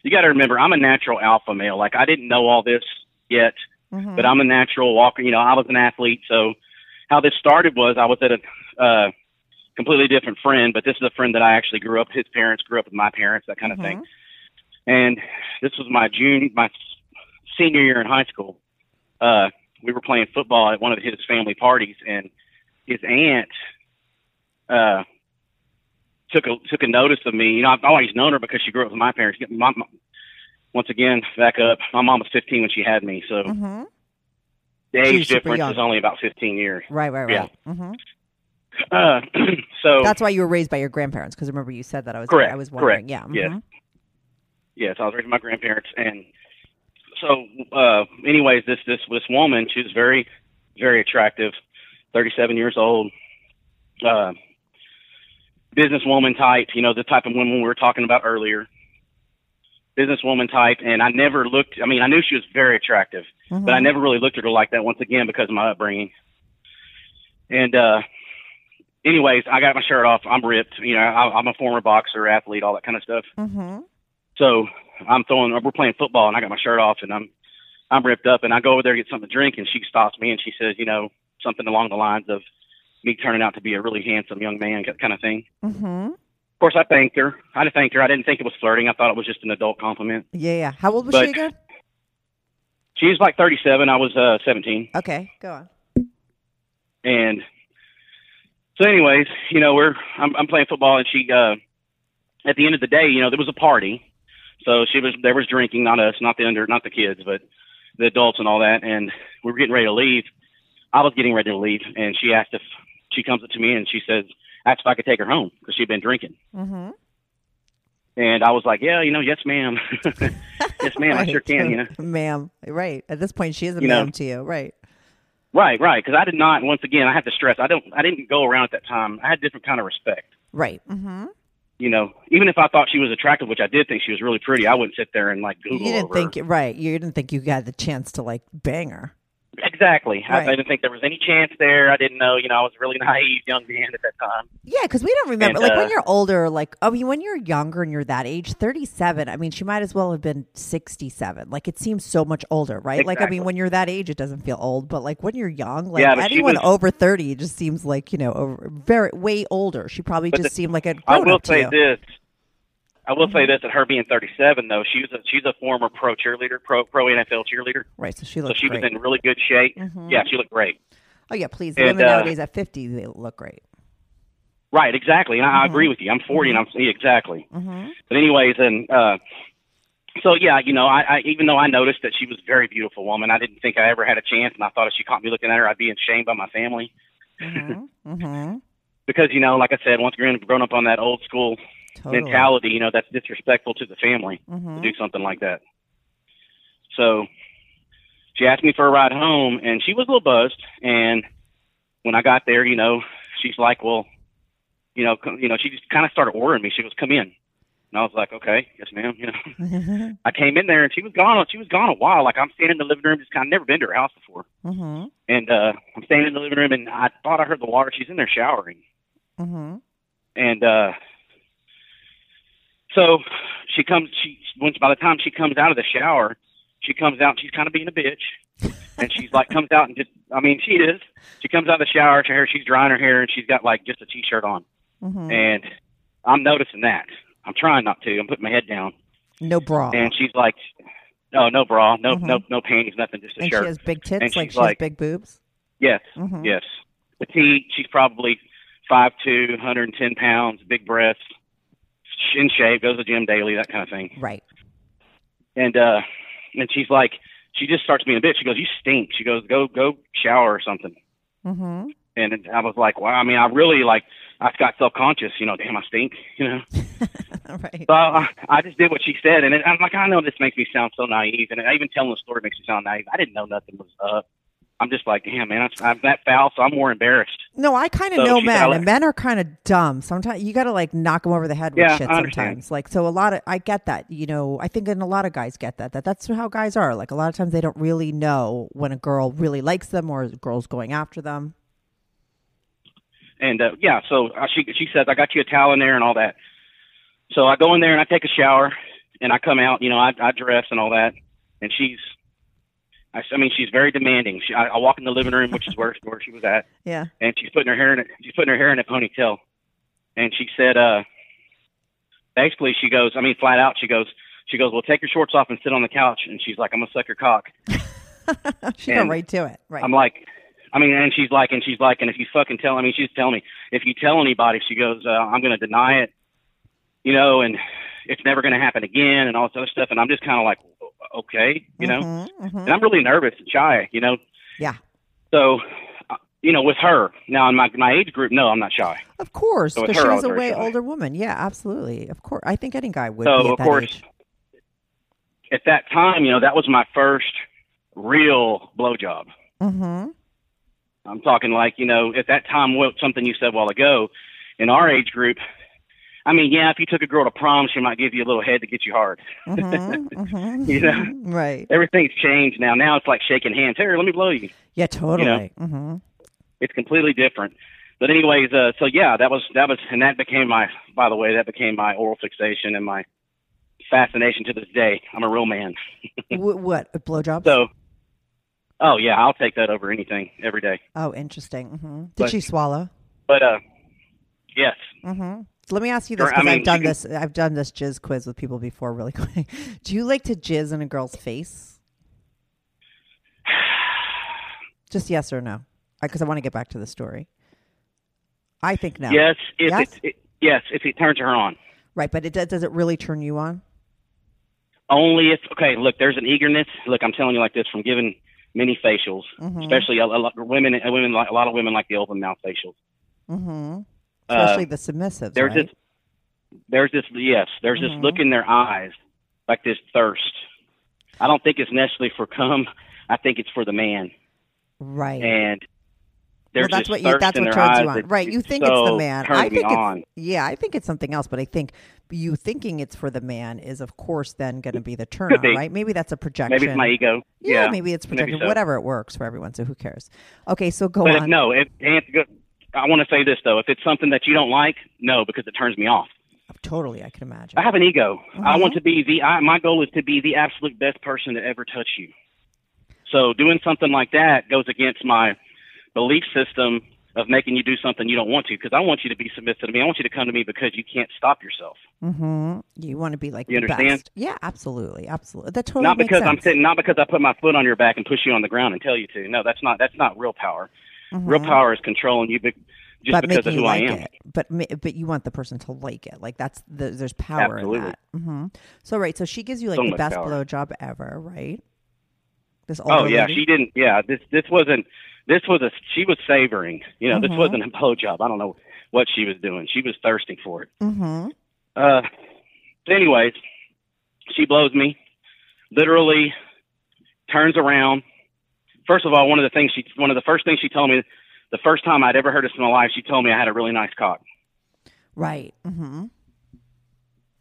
Speaker 5: you got to remember, I'm a natural alpha male. Like I didn't know all this yet,
Speaker 4: Mhm.
Speaker 5: but I'm a natural walker. You know, I was an athlete. So how this started was I was at a uh, completely different friend, but this is a friend that I actually grew up. His parents grew up with my parents, that kind of thing. And this was my June, my senior year in high school. Uh, we were playing football at one of his family parties, and his aunt uh, took a took a notice of me. You know, I've always known her because she grew up with my parents. My, my, once again, back up. My mom was 15 when she had me, so
Speaker 4: hmm
Speaker 5: the age difference
Speaker 4: young.
Speaker 5: is only about 15 years.
Speaker 4: Right. Right.
Speaker 5: Yeah.
Speaker 4: Right. hmm
Speaker 5: Uh, so
Speaker 4: That's why you were raised by your grandparents. Because remember you said that I was
Speaker 5: Correct,
Speaker 4: I was wondering.
Speaker 5: correct.
Speaker 4: Yeah.
Speaker 5: Yes.
Speaker 4: mhm.
Speaker 5: yes, I was raised by my grandparents, and so, uh, anyways, this this this woman, she was very, very attractive. 37 years old, uh, businesswoman type, you know, the type of woman we were talking about earlier. Businesswoman type, and I never looked. I mean, I knew she was very attractive, but I never really looked at her like that. Once again, because of my upbringing. And uh, anyways, I got my shirt off. I'm ripped. You know, I, I'm a former boxer, athlete, all that kind of stuff.
Speaker 4: Mm-hmm.
Speaker 5: So I'm throwing. We're playing football, and I got my shirt off, and I'm I'm ripped up, and I go over there to get something to drink, and she stops me, and she says, you know, something along the lines of me turning out to be a really handsome young man, kind of thing.
Speaker 4: Mm-hmm.
Speaker 5: Of course, I thanked her. I thanked her. I didn't think it was flirting. I thought it was just an adult compliment.
Speaker 4: Yeah, yeah. How old was
Speaker 5: But-
Speaker 4: she again?
Speaker 5: She was like 37. I was uh, 17.
Speaker 4: Okay, go on.
Speaker 5: And so, anyways, you know, we're I'm, I'm playing football, and she uh, at the end of the day, you know, there was a party, so she was there was drinking, not us, not the under, not the kids, but the adults and all that, and we were getting ready to leave. I was getting ready to leave, and she asked if she comes up to me and she says, asked if I could take her home because she'd been drinking.
Speaker 4: Mm-hmm.
Speaker 5: And I was like, yeah, you know, yes, ma'am. yes, ma'am, I sure can, you know.
Speaker 4: ma'am. Right. At this point, she is a
Speaker 5: You know.
Speaker 4: ma'am to you. Right.
Speaker 5: Right, right. Because I did not. Once again, I have to stress. I don't. I didn't go around at that time. I had different kind of respect.
Speaker 4: Right. Mm-hmm.
Speaker 5: You know, even if I thought she was attractive, which I did think she was really pretty, I wouldn't sit there and like Google.
Speaker 4: You
Speaker 5: didn't
Speaker 4: think right. You didn't think you had the chance to like bang her.
Speaker 5: Exactly. I,
Speaker 4: Right.
Speaker 5: I didn't think there was any chance there. I didn't know. You know, I was a really naive young man at that time.
Speaker 4: Yeah, because we don't remember.
Speaker 5: And,
Speaker 4: like when
Speaker 5: uh,
Speaker 4: you're older, like I mean, when you're younger and you're that age, 37. I mean, she might as well have been 67. Like it seems so much older, right? Like I mean, when you're that age, it doesn't feel old. But like when you're young, like
Speaker 5: Yeah,
Speaker 4: anyone
Speaker 5: was-
Speaker 4: over 30, it just seems like you know, over, very way older. She probably just
Speaker 5: the-
Speaker 4: seemed like a
Speaker 5: I will say this. I will
Speaker 4: Mm-hmm.
Speaker 5: say this: at her being 37, though, she's a she's a former pro cheerleader, pro pro NFL cheerleader.
Speaker 4: Right. So she
Speaker 5: So
Speaker 4: looks
Speaker 5: she
Speaker 4: great.
Speaker 5: was in really good shape.
Speaker 4: Mhm.
Speaker 5: Yeah, she looked great.
Speaker 4: oh yeah, please. The
Speaker 5: and,
Speaker 4: women
Speaker 5: uh,
Speaker 4: nowadays at 50, they look great.
Speaker 5: Right, exactly. And I, I agree with you. I'm 40, and I'm yeah, exactly.
Speaker 4: Mm-hmm.
Speaker 5: But anyways, and uh, so yeah, you know, I, I even though I noticed that she was a very beautiful woman, I didn't think I ever had a chance, and I thought if she caught me looking at her, I'd be ashamed by my family
Speaker 4: Mm-hmm. mm-hmm.
Speaker 5: because you know, like I said, once again, grown up on that old school
Speaker 4: Totally.
Speaker 5: mentality, you know, that's disrespectful to the family
Speaker 4: Mhm.
Speaker 5: to do something like that. So she asked me for a ride home, and she was a little buzzed. And when I got there, you know, she's like, "Well, you know, come, you know," she just kind of started ordering me. She goes, "Come in," and I was like, "Okay, yes, ma'am." You know, I came in there, and she was gone. She was gone a while. Like I'm standing in the living room, just kind of never been to her house before,
Speaker 4: mm-hmm.
Speaker 5: and uh I'm standing in the living room, and I thought I heard the water. She's in there showering,
Speaker 4: Mm-hmm.
Speaker 5: and uh so she comes she once by the time she comes out of the shower she comes out and she's kind of being a bitch and she's like comes out and just i mean she is she comes out of the shower her hair she's drying her hair and she's got like just a t-shirt on
Speaker 4: Mm-hmm.
Speaker 5: and i'm noticing that i'm trying not to i'm putting my head down
Speaker 4: No bra.
Speaker 5: and she's like no no bra no
Speaker 4: Mhm.
Speaker 5: no no panties nothing just a
Speaker 4: and
Speaker 5: shirt
Speaker 4: she has big tits,
Speaker 5: And
Speaker 4: like
Speaker 5: she's
Speaker 4: she has
Speaker 5: like-
Speaker 4: big boobs.
Speaker 5: yes
Speaker 4: Mhm.
Speaker 5: yes petite she's probably five two 110 pounds big breasts in shape goes to the gym daily that kind of thing.
Speaker 4: Right.
Speaker 5: and uh and she's like she just starts being a bitch. She goes you stink. She goes go go shower or something.
Speaker 4: Mm-hmm.
Speaker 5: and i was like wow i mean i really like i got self conscious you know damn i stink you know?
Speaker 4: Right.
Speaker 5: so I, I just did what she said and it, i'm like i know this makes me sound so naive and I, even telling the story makes me sound naive. I didn't know nothing was up i'm just like damn man I'm, I'm that foul so i'm more embarrassed
Speaker 4: No, I kind of
Speaker 5: So
Speaker 4: know men, and men are kind of dumb. Sometimes you got to like knock them over the head with
Speaker 5: Yeah,
Speaker 4: shit. Sometimes, like so, a lot of I get that. You know, I think, and a lot of guys get that. That that's how guys are. Like a lot of times, they don't really know when a girl really likes them or a girl's going after them.
Speaker 5: And uh, yeah, so uh, she she says I got you a towel in there and all that. So I go in there and I take a shower and I come out. You know, I, I dress and all that. And she's, I, I mean, she's very demanding. She, I, I walk in the living room, which is where where she was at,
Speaker 4: Yeah.
Speaker 5: and she's putting her hair in. A, she's putting her hair in a ponytail. And she said, uh, basically, she goes. I mean, flat out, she goes. She goes, well, take your shorts off and sit on the couch. And she's like, I'm gonna suck your cock.
Speaker 4: she got
Speaker 5: And
Speaker 4: right to it. Right.
Speaker 5: I'm like, I mean, and she's like, and she's like, and if you fucking tell, I mean, she's telling me, if you tell anybody, she goes, uh, I'm going to deny it, you know, and it's never going to happen again, and all this other stuff. And I'm just kind of like, okay, you know,
Speaker 4: Mhm, mhm.
Speaker 5: and I'm really nervous and shy, you know.
Speaker 4: Yeah.
Speaker 5: So, uh, you know, with her now in my my age group, no, I'm not shy.
Speaker 4: Of course,
Speaker 5: So
Speaker 4: because
Speaker 5: her,
Speaker 4: she's
Speaker 5: was
Speaker 4: a way
Speaker 5: shy.
Speaker 4: older woman. Yeah, absolutely. Of course, I think any guy would
Speaker 5: So,
Speaker 4: be at
Speaker 5: of
Speaker 4: that
Speaker 5: course,
Speaker 4: age.
Speaker 5: At that time, you know, that was my first real blowjob.
Speaker 4: Mm-hmm.
Speaker 5: I'm talking like you know at that time what something you said a while ago in our age group. I mean, yeah, if you took a girl to prom, she might give you a little head to get you hard.
Speaker 4: Mhm,
Speaker 5: you know.
Speaker 4: Right.
Speaker 5: everything's changed now. Now it's like shaking hands. Here, let me blow you.
Speaker 4: Yeah, totally. hmm
Speaker 5: It's completely different. But anyways, uh, so yeah, that was that was, and that became my. By the way, that became my oral fixation and my fascination to this day. I'm a real man.
Speaker 4: Wh- what? A blowjob?
Speaker 5: So, oh yeah, I'll take that over anything every day.
Speaker 4: oh, interesting. hmm Did
Speaker 5: But-
Speaker 4: she swallow?
Speaker 5: But uh, yes,
Speaker 4: hmm So let me ask you this
Speaker 5: I
Speaker 4: because
Speaker 5: mean,
Speaker 4: I've done
Speaker 5: you can-
Speaker 4: this. I've done this jizz quiz with people before. Really quick. Do you like to jizz in a girl's face? Just yes or no? Because I want to get back to the story. I think no.
Speaker 5: yes, if
Speaker 4: Yes?
Speaker 5: it, it yes, if it turns her on.
Speaker 4: Right, but it does, does it really turn you on?
Speaker 5: Only if okay, look, there's an eagerness. Look, I'm telling you like this from giving many facials,
Speaker 4: Mm-hmm.
Speaker 5: especially a, a lot women. Women a lot of women like the open mouth facials.
Speaker 4: Mm-hmm.
Speaker 5: Uh,
Speaker 4: Especially the submissives.
Speaker 5: there's
Speaker 4: right?
Speaker 5: this, there's this, yes, there's
Speaker 4: Mm-hmm.
Speaker 5: this look in their eyes, like this thirst. I don't think it's necessarily for cum. I think it's for the man,
Speaker 4: right.
Speaker 5: and
Speaker 4: well,
Speaker 5: there's
Speaker 4: that's what you, that's
Speaker 5: in
Speaker 4: what
Speaker 5: their
Speaker 4: turns
Speaker 5: eyes
Speaker 4: you on,
Speaker 5: that
Speaker 4: right? You think it's the man. I think it's
Speaker 5: on.
Speaker 4: yeah, I think it's something else. But I think you thinking it's for the man is, of course, then going to be the turn on, right? Maybe that's a projection.
Speaker 5: Maybe it's my ego.
Speaker 4: Yeah,
Speaker 5: Yeah,
Speaker 4: maybe it's
Speaker 5: maybe so.
Speaker 4: Whatever it works for everyone. So who cares? Okay, so go
Speaker 5: But if,
Speaker 4: on.
Speaker 5: no, if go- I want to say this though, if it's something that you don't like, no, because it turns me off.
Speaker 4: Totally, I can imagine.
Speaker 5: I have an ego. I
Speaker 4: Mm-hmm.
Speaker 5: want to be the. I, my goal is to be the absolute best person to ever touch you. So doing something like that goes against my belief system of making you do something you don't want to. Because I want you to be submissive to me. I want you to come to me because you can't stop yourself.
Speaker 4: Mm-hmm. You want to be like
Speaker 5: You
Speaker 4: the
Speaker 5: understand?
Speaker 4: best. Yeah, absolutely, absolutely. That totally
Speaker 5: not because I'm
Speaker 4: sense.
Speaker 5: sitting. Not because I put my foot on your back and push you on the ground and tell you to. No, that's not. That's not real power. Real power is controlling you, be, just
Speaker 4: Mm-hmm. but
Speaker 5: because of who
Speaker 4: like
Speaker 5: I am.
Speaker 4: it. But but you want the person to like it. Like that's the, there's power
Speaker 5: Absolutely.
Speaker 4: in that. hmm So right, so she gives you like
Speaker 5: So
Speaker 4: the best
Speaker 5: power.
Speaker 4: blowjob ever, right? This
Speaker 5: Oh yeah,
Speaker 4: lady?
Speaker 5: she didn't. Yeah, this this wasn't. This was a. She was savoring. You know,
Speaker 4: Mm-hmm.
Speaker 5: this wasn't a blowjob. I don't know what she was doing. She was thirsting for it.
Speaker 4: Mhm.
Speaker 5: Uh, anyways, she blows me. Literally turns around. First of all, one of the things she, one of the first things she told me, the first time I'd ever heard this in my life, she told me I had a really nice cock.
Speaker 4: Right. hmm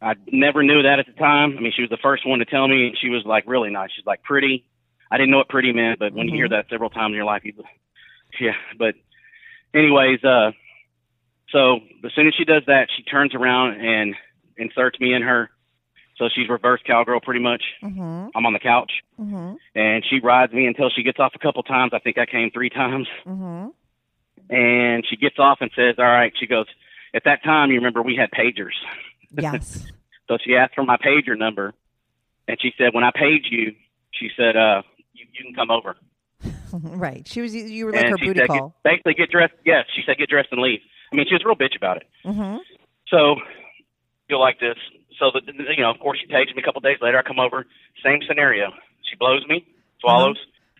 Speaker 5: I never knew that at the time. I mean, she was the first one to tell me, and she was like really nice. She's like pretty. I didn't know what pretty meant, but when you hear that several times in your life, you, yeah. But anyways, uh, so as soon as she does that, she turns around and inserts me in her. So she's reverse cowgirl pretty much.
Speaker 4: hmm
Speaker 5: I'm on the couch,
Speaker 4: hmm
Speaker 5: and she rides me until she gets off a couple times. I think I came three times,
Speaker 4: hmm
Speaker 5: and she gets off and says, "All right." She goes, "At that time, you remember we had pagers."
Speaker 4: Yes.
Speaker 5: So she asked for my pager number, and she said, "When I paid you, she said, uh, you, you can come over."
Speaker 4: right. She was you were like
Speaker 5: and
Speaker 4: her booty
Speaker 5: said,
Speaker 4: call.
Speaker 5: Get, basically, get dressed. Yes, she said, "Get dressed and leave." I mean, she was a real bitch about it.
Speaker 4: hmm
Speaker 5: So you'll like this. So the, the- you know, of course, she pages me a couple days later. I come over, same scenario. She blows me, swallows,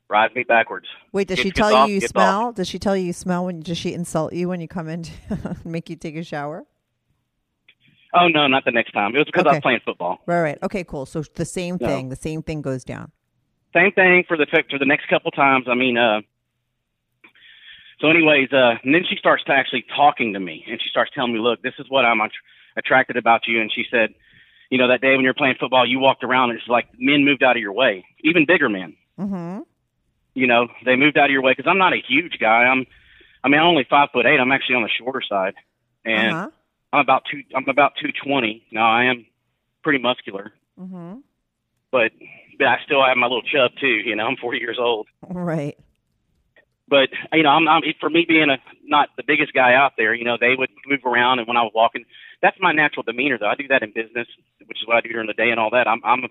Speaker 5: rides me backwards.
Speaker 4: Wait, does
Speaker 5: Gets-
Speaker 4: she tell
Speaker 5: off,
Speaker 4: you you smell?
Speaker 5: off.
Speaker 4: Does she tell you you smell when does she insult you when you come in to make you take a shower?
Speaker 5: Oh no, not the next time. It was because I was playing football.
Speaker 4: Right, right. Okay, cool. So the same
Speaker 5: No.
Speaker 4: thing, the same thing goes down.
Speaker 5: same thing for the for the next couple times. I mean, uh, so anyways, uh, and then she starts to actually talking to me, and she starts telling me, "Look, this is what I'm att- attracted about you." And she said, "You know, that day when you're playing football, you walked around. and It's like men moved out of your way, even bigger men.
Speaker 4: Mm-hmm.
Speaker 5: You know, they moved out of your way because I'm not a huge guy. I'm, I mean, I'm only five foot eight. I'm actually on the shorter side, and
Speaker 4: Uh-huh.
Speaker 5: I'm about two. I'm about two twenty. Now I am pretty muscular,
Speaker 4: Mm-hmm.
Speaker 5: but but I still have my little chub too. You know, I'm 40 years old.
Speaker 4: Right.
Speaker 5: But you know, I'm, I'm for me being a not the biggest guy out there. You know, they would move around, and when I was walking, that's my natural demeanor. Though I do that in business, which is what I do during the day and all that. I'm I'm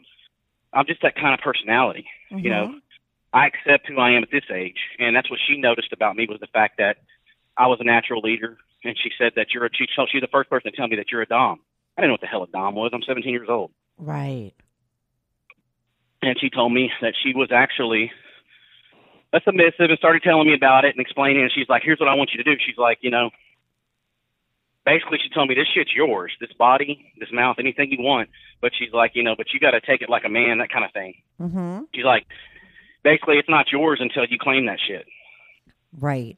Speaker 5: I'm just that kind of personality. You know, mm-hmm. I accept who I am at this age, and that's what she noticed about me was the fact that I was a natural leader. And she said that you're a she, told she's the first person to tell me that you're a dom. I didn't know what the hell a dom was. I'm 17 years old,
Speaker 4: Right.
Speaker 5: and she told me that she was actually a submissive and started telling me about it and explaining. And she's like, "Here's what I want you to do." She's like, you know, basically she told me this shit's yours, this body, this mouth, anything you want. But she's like, you know, but you got to take it like a man, that kind of thing.
Speaker 4: Mm-hmm.
Speaker 5: She's like, basically, it's not yours until you claim that shit.
Speaker 4: Right.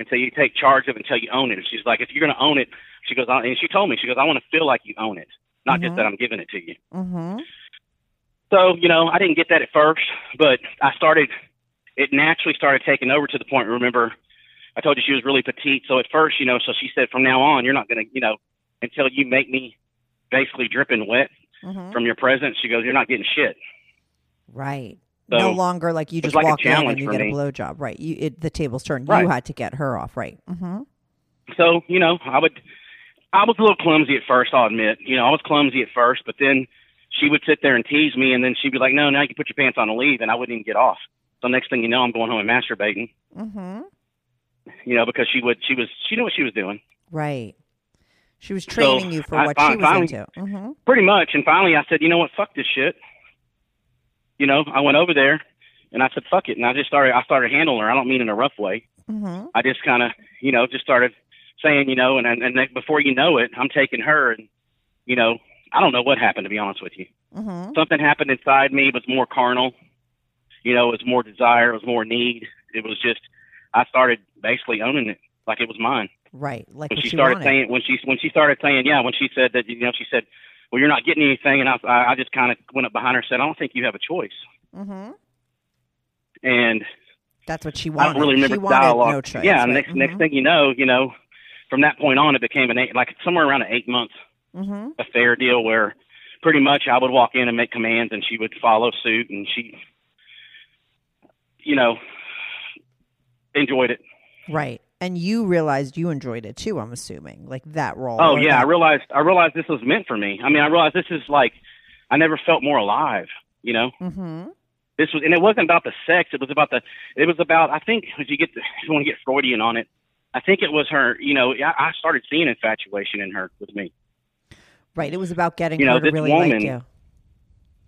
Speaker 5: until you take charge of it, until you own it. And she's like, if you're going to own it, she goes, and she told me, she goes, I want to feel like you own it, not just that I'm giving it to you.
Speaker 4: Mm-hmm.
Speaker 5: So, you know, I didn't get that at first, but I started, it naturally started taking over to the point, remember, I told you she was really petite. So at first, you know, so she said, from now on, you're not going to, you know, until you make me basically dripping wet
Speaker 4: Mm-hmm.
Speaker 5: from your presence, she goes, you're not getting shit.
Speaker 4: Right.
Speaker 5: So,
Speaker 4: no longer like you just
Speaker 5: like
Speaker 4: walk in and you get
Speaker 5: me.
Speaker 4: a blowjob. Right. You it, the tables turned.
Speaker 5: Right.
Speaker 4: You had to get her off. Right. Mm-hmm.
Speaker 5: So, you know, I would, I was a little clumsy at first, I'll admit. You know, I was clumsy at first, but then she would sit there and tease me, and then she'd be like, no, now you can put your pants on and leave, and I wouldn't even get off. So next thing you know, I'm going home and masturbating,
Speaker 4: Mm-hmm.
Speaker 5: you know, because she would, she was, she knew what she was doing.
Speaker 4: Right. She was training you for
Speaker 5: I
Speaker 4: what
Speaker 5: fin-
Speaker 4: she was
Speaker 5: finally-
Speaker 4: into. Mm-hmm.
Speaker 5: Pretty much. And finally I said, you know what, fuck this shit. You know, I went over there and I said, fuck it. And I just started, I started handling her. I don't mean in a rough way.
Speaker 4: Mm-hmm.
Speaker 5: I just kind of, you know, just started saying, you know, and, and then before you know it, I'm taking her and, you know, I don't know what happened, to be honest with you.
Speaker 4: Mm-hmm.
Speaker 5: Something happened inside me. Was more carnal. You know, it was more desire. It was more need. It was just, I started basically owning it like it was mine.
Speaker 4: Right. Like
Speaker 5: when she started
Speaker 4: wanted.
Speaker 5: saying when she when she started saying yeah when she said that you know she said well you're not getting anything and I I just kind of went up behind her and said I don't think you have a choice
Speaker 4: mm-hmm.
Speaker 5: and
Speaker 4: That's what she wanted.
Speaker 5: I don't really remember
Speaker 4: she
Speaker 5: dialogue
Speaker 4: no choice.
Speaker 5: yeah
Speaker 4: right?
Speaker 5: next next
Speaker 4: Mhm.
Speaker 5: thing you know you know from that point on it became an eight like somewhere around an eight month
Speaker 4: Mhm.
Speaker 5: affair deal where pretty much I would walk in and make commands and she would follow suit and she you know enjoyed it
Speaker 4: Right. And you realized you enjoyed it too. I'm assuming, like that role.
Speaker 5: Oh yeah, I realized I realized this was meant for me. I mean, I realized this is like I never felt more alive. You know,
Speaker 4: Mhm.
Speaker 5: this was, and it wasn't about the sex. It was about the. It was about. I think if you get, the, if you want to get Freudian on it, I think it was her. You know, I, I started seeing infatuation in her with me.
Speaker 4: Right. It was about getting
Speaker 5: You know,
Speaker 4: her to
Speaker 5: this
Speaker 4: really like
Speaker 5: woman-
Speaker 4: you.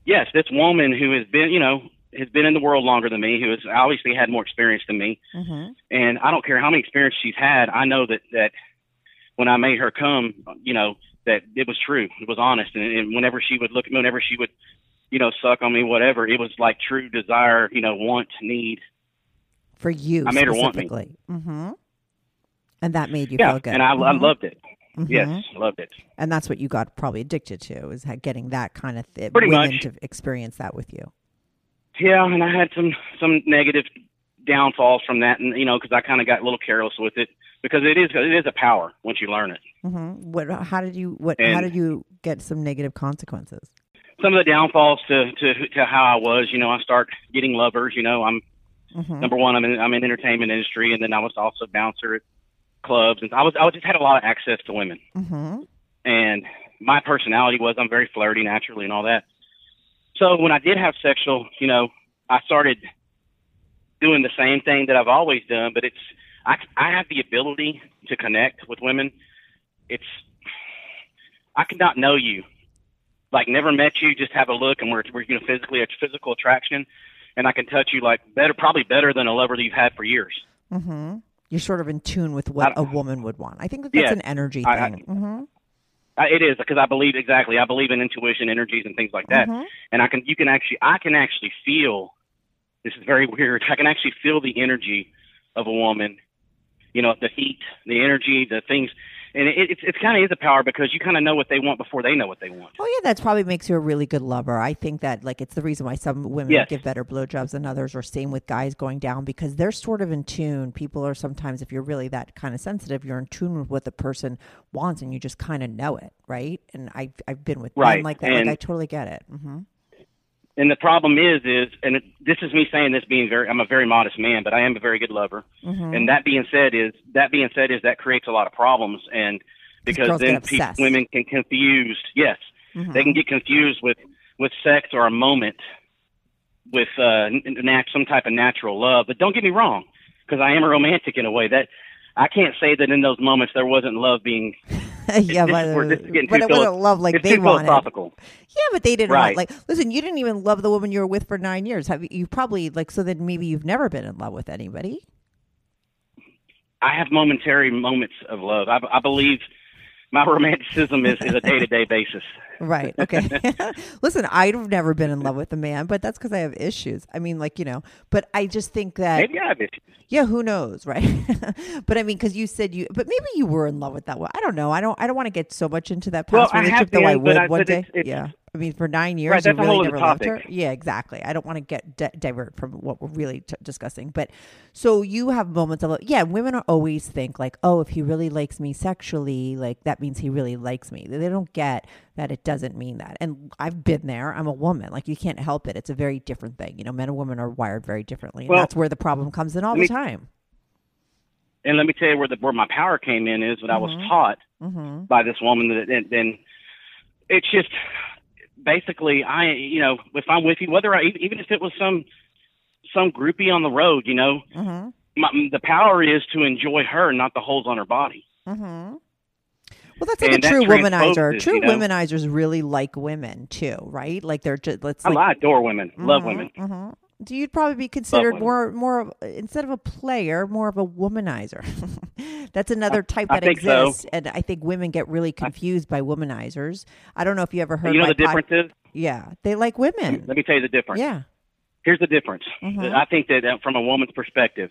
Speaker 5: Yes, this woman who has been, you know, has been in the world longer than me, who has obviously had more experience than me,
Speaker 4: Mm-hmm.
Speaker 5: and I don't care how many experience she's had. I know that that when I made her come, you know, that it was true. It was honest, and, and whenever she would look, at me, whenever she would, you know, suck on me, whatever, it was like true desire, you know, want, need.
Speaker 4: For you,
Speaker 5: I made her want me.
Speaker 4: Mm-hmm. And that made you
Speaker 5: yeah,
Speaker 4: feel good.
Speaker 5: and I, I
Speaker 4: Mhm.
Speaker 5: loved it.
Speaker 4: Mhm.
Speaker 5: Yes, loved it.
Speaker 4: And that's what you got probably addicted to is getting that kind of th-
Speaker 5: Pretty
Speaker 4: women
Speaker 5: much.
Speaker 4: to experience that with you.
Speaker 5: Yeah, and I had some some negative downfalls from that, and you know, because I kind of got a little careless with it because it is it is a power once you learn it.
Speaker 4: Mm-hmm. What? How did you? What? how did you get some negative consequences?
Speaker 5: Some of the downfalls to to to how I was, you know, I start getting lovers. You know, I'm
Speaker 4: Mm-hmm.
Speaker 5: number one, I'm in I'm in entertainment industry, and then I was also bouncer at clubs, and I was I was just had a lot of access to women.
Speaker 4: Mm-hmm.
Speaker 5: and my personality was I'm very flirty naturally and all that. So when I did have sexual, you know, I started doing the same thing that I've always done, but it's I I have the ability to connect with women. It's I could not know you, like never met you, just have a look, and we're we're you know physically a physical attraction, and I can touch you like better, probably better than a lover that you've had for years.
Speaker 4: Mm-hmm. You're sort of in tune with what
Speaker 5: I-
Speaker 4: a woman would want. I think that that's
Speaker 5: Yeah.
Speaker 4: an energy
Speaker 5: I- I-
Speaker 4: thing. mm-hmm.
Speaker 5: Uh, it is because I believe exactly. I believe in intuition, energies, and things like that.
Speaker 4: Mhm.
Speaker 5: And I can, you can actually, I can actually feel. This is very weird. I can actually feel the energy of a woman. You know, the heat, the energy, the things, and it, it's it's kind of is a power because you kind of know what they want before they know what they want.
Speaker 4: Oh yeah, that probably makes you a really good lover. I think that like it's the reason why some women
Speaker 5: Yes.
Speaker 4: give better blowjobs than others, or same with guys going down because they're sort of in tune. People are sometimes, if you're really that kind of sensitive, you're in tune with what the person wants, and you just kind of know it, right? And I've I've been with men
Speaker 5: Right,
Speaker 4: like that. Like I totally get it. hmm
Speaker 5: And the problem is, is, and it, this is me saying this being very, I'm a very modest man, but I am a very good lover.
Speaker 4: Mm-hmm.
Speaker 5: And that being said, is that being said, is that creates a lot of problems, and because then pe- women can confused. Yes,
Speaker 4: Mm-hmm.
Speaker 5: they can get confused with with sex or a moment with uh, n- nat- some type of natural love. But don't get me wrong, because I am a romantic in a way that. I can't say that in those moments there wasn't love being.
Speaker 4: yeah,
Speaker 5: this
Speaker 4: but,
Speaker 5: is where this is getting
Speaker 4: but
Speaker 5: too
Speaker 4: it wasn't love like
Speaker 5: it's
Speaker 4: they
Speaker 5: too
Speaker 4: wanted.
Speaker 5: philosophical.
Speaker 4: Yeah, but they didn't
Speaker 5: Right.
Speaker 4: want like. Listen, you didn't even love the woman you were with for nine years. Have you, you probably like? So then maybe you've never been in love with anybody.
Speaker 5: I have momentary moments of love. I, I believe my romanticism is, is a day to day basis.
Speaker 4: Right. Okay. Listen, I've never been in love with a man, but that's because I have issues. I mean, like you know, but I just think that
Speaker 5: Maybe I have issues.
Speaker 4: yeah, who knows, right? but I mean, because you said you, but maybe you were in love with that one. I don't know. I don't. I don't want to get so much into that past
Speaker 5: Well,
Speaker 4: past
Speaker 5: I
Speaker 4: relationship,
Speaker 5: have
Speaker 4: though. I would
Speaker 5: I-
Speaker 4: one day.
Speaker 5: it's- it's-
Speaker 4: yeah. I mean, for nine years,
Speaker 5: Right, that's
Speaker 4: you
Speaker 5: a
Speaker 4: really
Speaker 5: whole
Speaker 4: never
Speaker 5: other
Speaker 4: loved her. Yeah, exactly. I don't want to get di- divert from what we're really t- discussing. But so you have moments of yeah, women are always think like, oh, if he really likes me sexually, like that means he really likes me. They don't get that it doesn't mean that. And I've been there. I'm a woman. Like you can't help it. It's a very different thing. You know, men and women are wired very differently, and
Speaker 5: Well,
Speaker 4: that's where the problem comes in all
Speaker 5: let
Speaker 4: the
Speaker 5: me-
Speaker 4: time.
Speaker 5: And let me tell you where the where my power came in is that I was
Speaker 4: Mm-hmm.
Speaker 5: taught by this woman that and, and it's just basically I you know if I'm with you whether I even if it was some some groupie on the road you know
Speaker 4: Mm-hmm.
Speaker 5: my, the power is to enjoy her not the holes on her body.
Speaker 4: Mm-hmm. Well, that's like
Speaker 5: And
Speaker 4: a true womanizer. True
Speaker 5: you know?
Speaker 4: womanizers really like women too, right? Like they're just let's
Speaker 5: I,
Speaker 4: like.
Speaker 5: I adore women, love
Speaker 4: Mhm,
Speaker 5: women.
Speaker 4: mhm. Do you'd probably be considered more more of, instead of a player, more of a womanizer? That's another type
Speaker 5: I
Speaker 4: that
Speaker 5: so.
Speaker 4: exists, and I think women get really confused by womanizers. I don't know if you ever heard.
Speaker 5: You know the difference
Speaker 4: pod-
Speaker 5: is.
Speaker 4: Yeah, they like women.
Speaker 5: Let me tell you the difference.
Speaker 4: Yeah.
Speaker 5: Here's the difference.
Speaker 4: Mhm.
Speaker 5: I think that from a woman's perspective,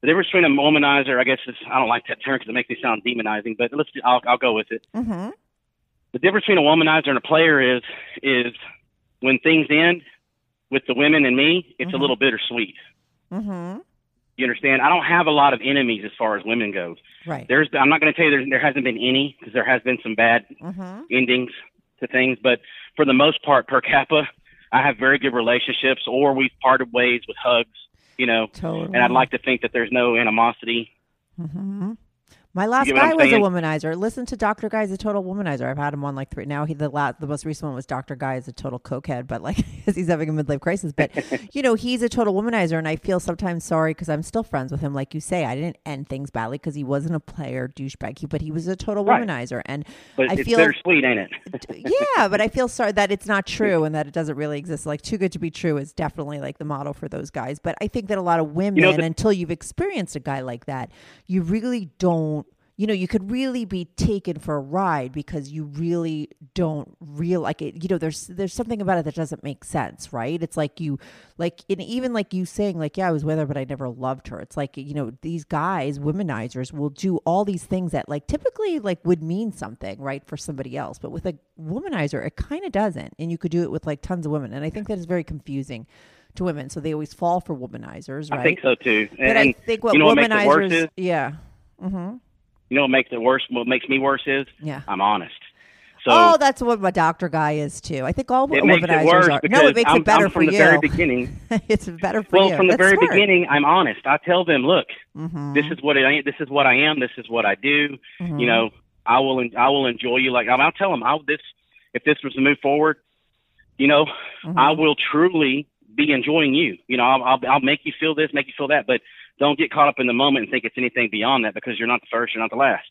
Speaker 5: the difference between a womanizer, I guess it's, I don't like that term because it makes me sound demonizing, but let's I'll, I'll go with it.
Speaker 4: Mm-hmm.
Speaker 5: The difference between a womanizer and a player is is when things end with the women and me, it's a little bittersweet.
Speaker 4: Mm-hmm.
Speaker 5: You understand? I don't have a lot of enemies as far as women go.
Speaker 4: Right.
Speaker 5: There's I'm not going to tell you there, there hasn't been any because there has been some bad
Speaker 4: Mm-hmm.
Speaker 5: endings to things, but for the most part, per capita, I have very good relationships, or we've parted ways with hugs. You know,
Speaker 4: Totally.
Speaker 5: and I'd like to think that there's no animosity.
Speaker 4: Mm-hmm. My last guy was a womanizer. Listen to Dr. Guy is a total womanizer. I've had him on like three. Now he the last, the most recent one was Dr. Guy is a total cokehead, but like he's having a midlife crisis. But you know he's a total womanizer, and I feel sometimes sorry because I'm still friends with him. Like you say, I didn't end things badly because he wasn't a player douchebag, he- but he was a total
Speaker 5: Right.
Speaker 4: womanizer, and
Speaker 5: But
Speaker 4: I
Speaker 5: it's
Speaker 4: feel
Speaker 5: bittersweet, ain't it?
Speaker 4: yeah, but I feel sorry that it's not true and that it doesn't really exist. Like too good to be true is definitely like the model for those guys. But I think that a lot of women,
Speaker 5: know, the-
Speaker 4: until you've experienced a guy like that, you really don't. You know, you could really be taken for a ride because you really don't real like it. You know, there's there's something about it that doesn't make sense, right? It's like you, like, and even like you saying, like, yeah, I was with her, but I never loved her. It's like you know, these guys, womanizers, will do all these things that like typically like would mean something, right, for somebody else, but with a womanizer, it kind of doesn't, and you could do it with like tons of women, and I think that is very confusing to women. So they always fall for womanizers, right?
Speaker 5: I think so too.
Speaker 4: But I think what
Speaker 5: you know what makes it worse
Speaker 4: womanizers, yeah, mm-hmm.
Speaker 5: You know what makes it worse. What makes me worse is,
Speaker 4: Yeah.
Speaker 5: I'm honest. So
Speaker 4: oh, that's what my doctor guy is too. I think all
Speaker 5: it
Speaker 4: womanizers
Speaker 5: makes it worse
Speaker 4: are. No, it makes
Speaker 5: I'm,
Speaker 4: it better
Speaker 5: I'm
Speaker 4: for
Speaker 5: from the
Speaker 4: you.
Speaker 5: very beginning.
Speaker 4: it's better for
Speaker 5: well,
Speaker 4: you.
Speaker 5: from the
Speaker 4: That's
Speaker 5: very
Speaker 4: smart.
Speaker 5: beginning, I'm honest. I tell them, look,
Speaker 4: Mhm.
Speaker 5: this is what I this is what I am. This is what I do.
Speaker 4: Mhm.
Speaker 5: You know, I will I will enjoy you. Like I'll tell them, I'll this if this was to move forward, you know,
Speaker 4: Mm-hmm.
Speaker 5: I will truly be enjoying you. You know, I'll, I'll I'll make you feel this, make you feel that, but don't get caught up in the moment and think it's anything beyond that because you're not the first, you're not the last.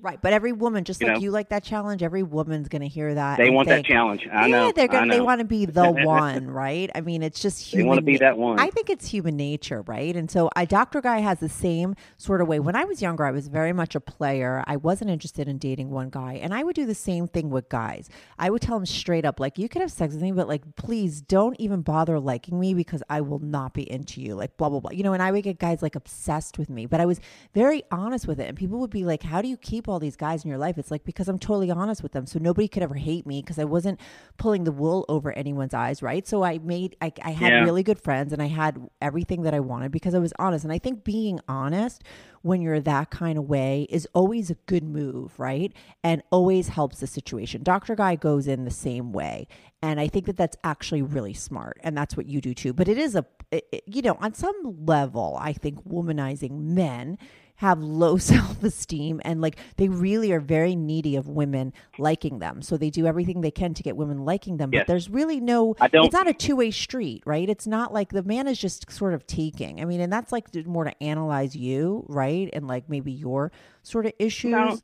Speaker 4: Right, but every woman, just
Speaker 5: You
Speaker 4: like
Speaker 5: know?
Speaker 4: you like that challenge, every woman's going to hear that.
Speaker 5: They want
Speaker 4: think,
Speaker 5: that challenge. I
Speaker 4: yeah,
Speaker 5: know.
Speaker 4: they're gonna, they want to be the one, right? I mean, it's just
Speaker 5: They
Speaker 4: human.
Speaker 5: wanna be
Speaker 4: na-
Speaker 5: that one.
Speaker 4: I think it's human nature, right? And so, I Dr. Guy has the same sort of way. When I was younger, I was very much a player. I wasn't interested in dating one guy, and I would do the same thing with guys. I would tell them straight up, like, you could have sex with me, but like, please don't even bother liking me because I will not be into you. Like, blah blah blah. You know, and I would get guys like obsessed with me, but I was very honest with it, and people would be like, "How do you keep all these guys in your life?" It's like because I'm totally honest with them, so nobody could ever hate me because I wasn't pulling the wool over anyone's eyes, right? So I made, I, I had
Speaker 5: Yeah.
Speaker 4: really good friends, and I had everything that I wanted because I was honest. And I think being honest when you're that kind of way is always a good move, right? And always helps the situation. Dr. Guy goes in the same way. And I think that that's actually really smart. And that's what you do too. But it is a, it, it- you know, on some level, I think womanizing men have low self esteem and like they really are very needy of women liking them. So they do everything they can to get women liking them. But there's really no,
Speaker 5: I don't-
Speaker 4: it's not a two way street, right? It's not like the man is just sort of taking. I mean, and that's like more to analyze you, right? And like maybe your sort of issues.
Speaker 5: No.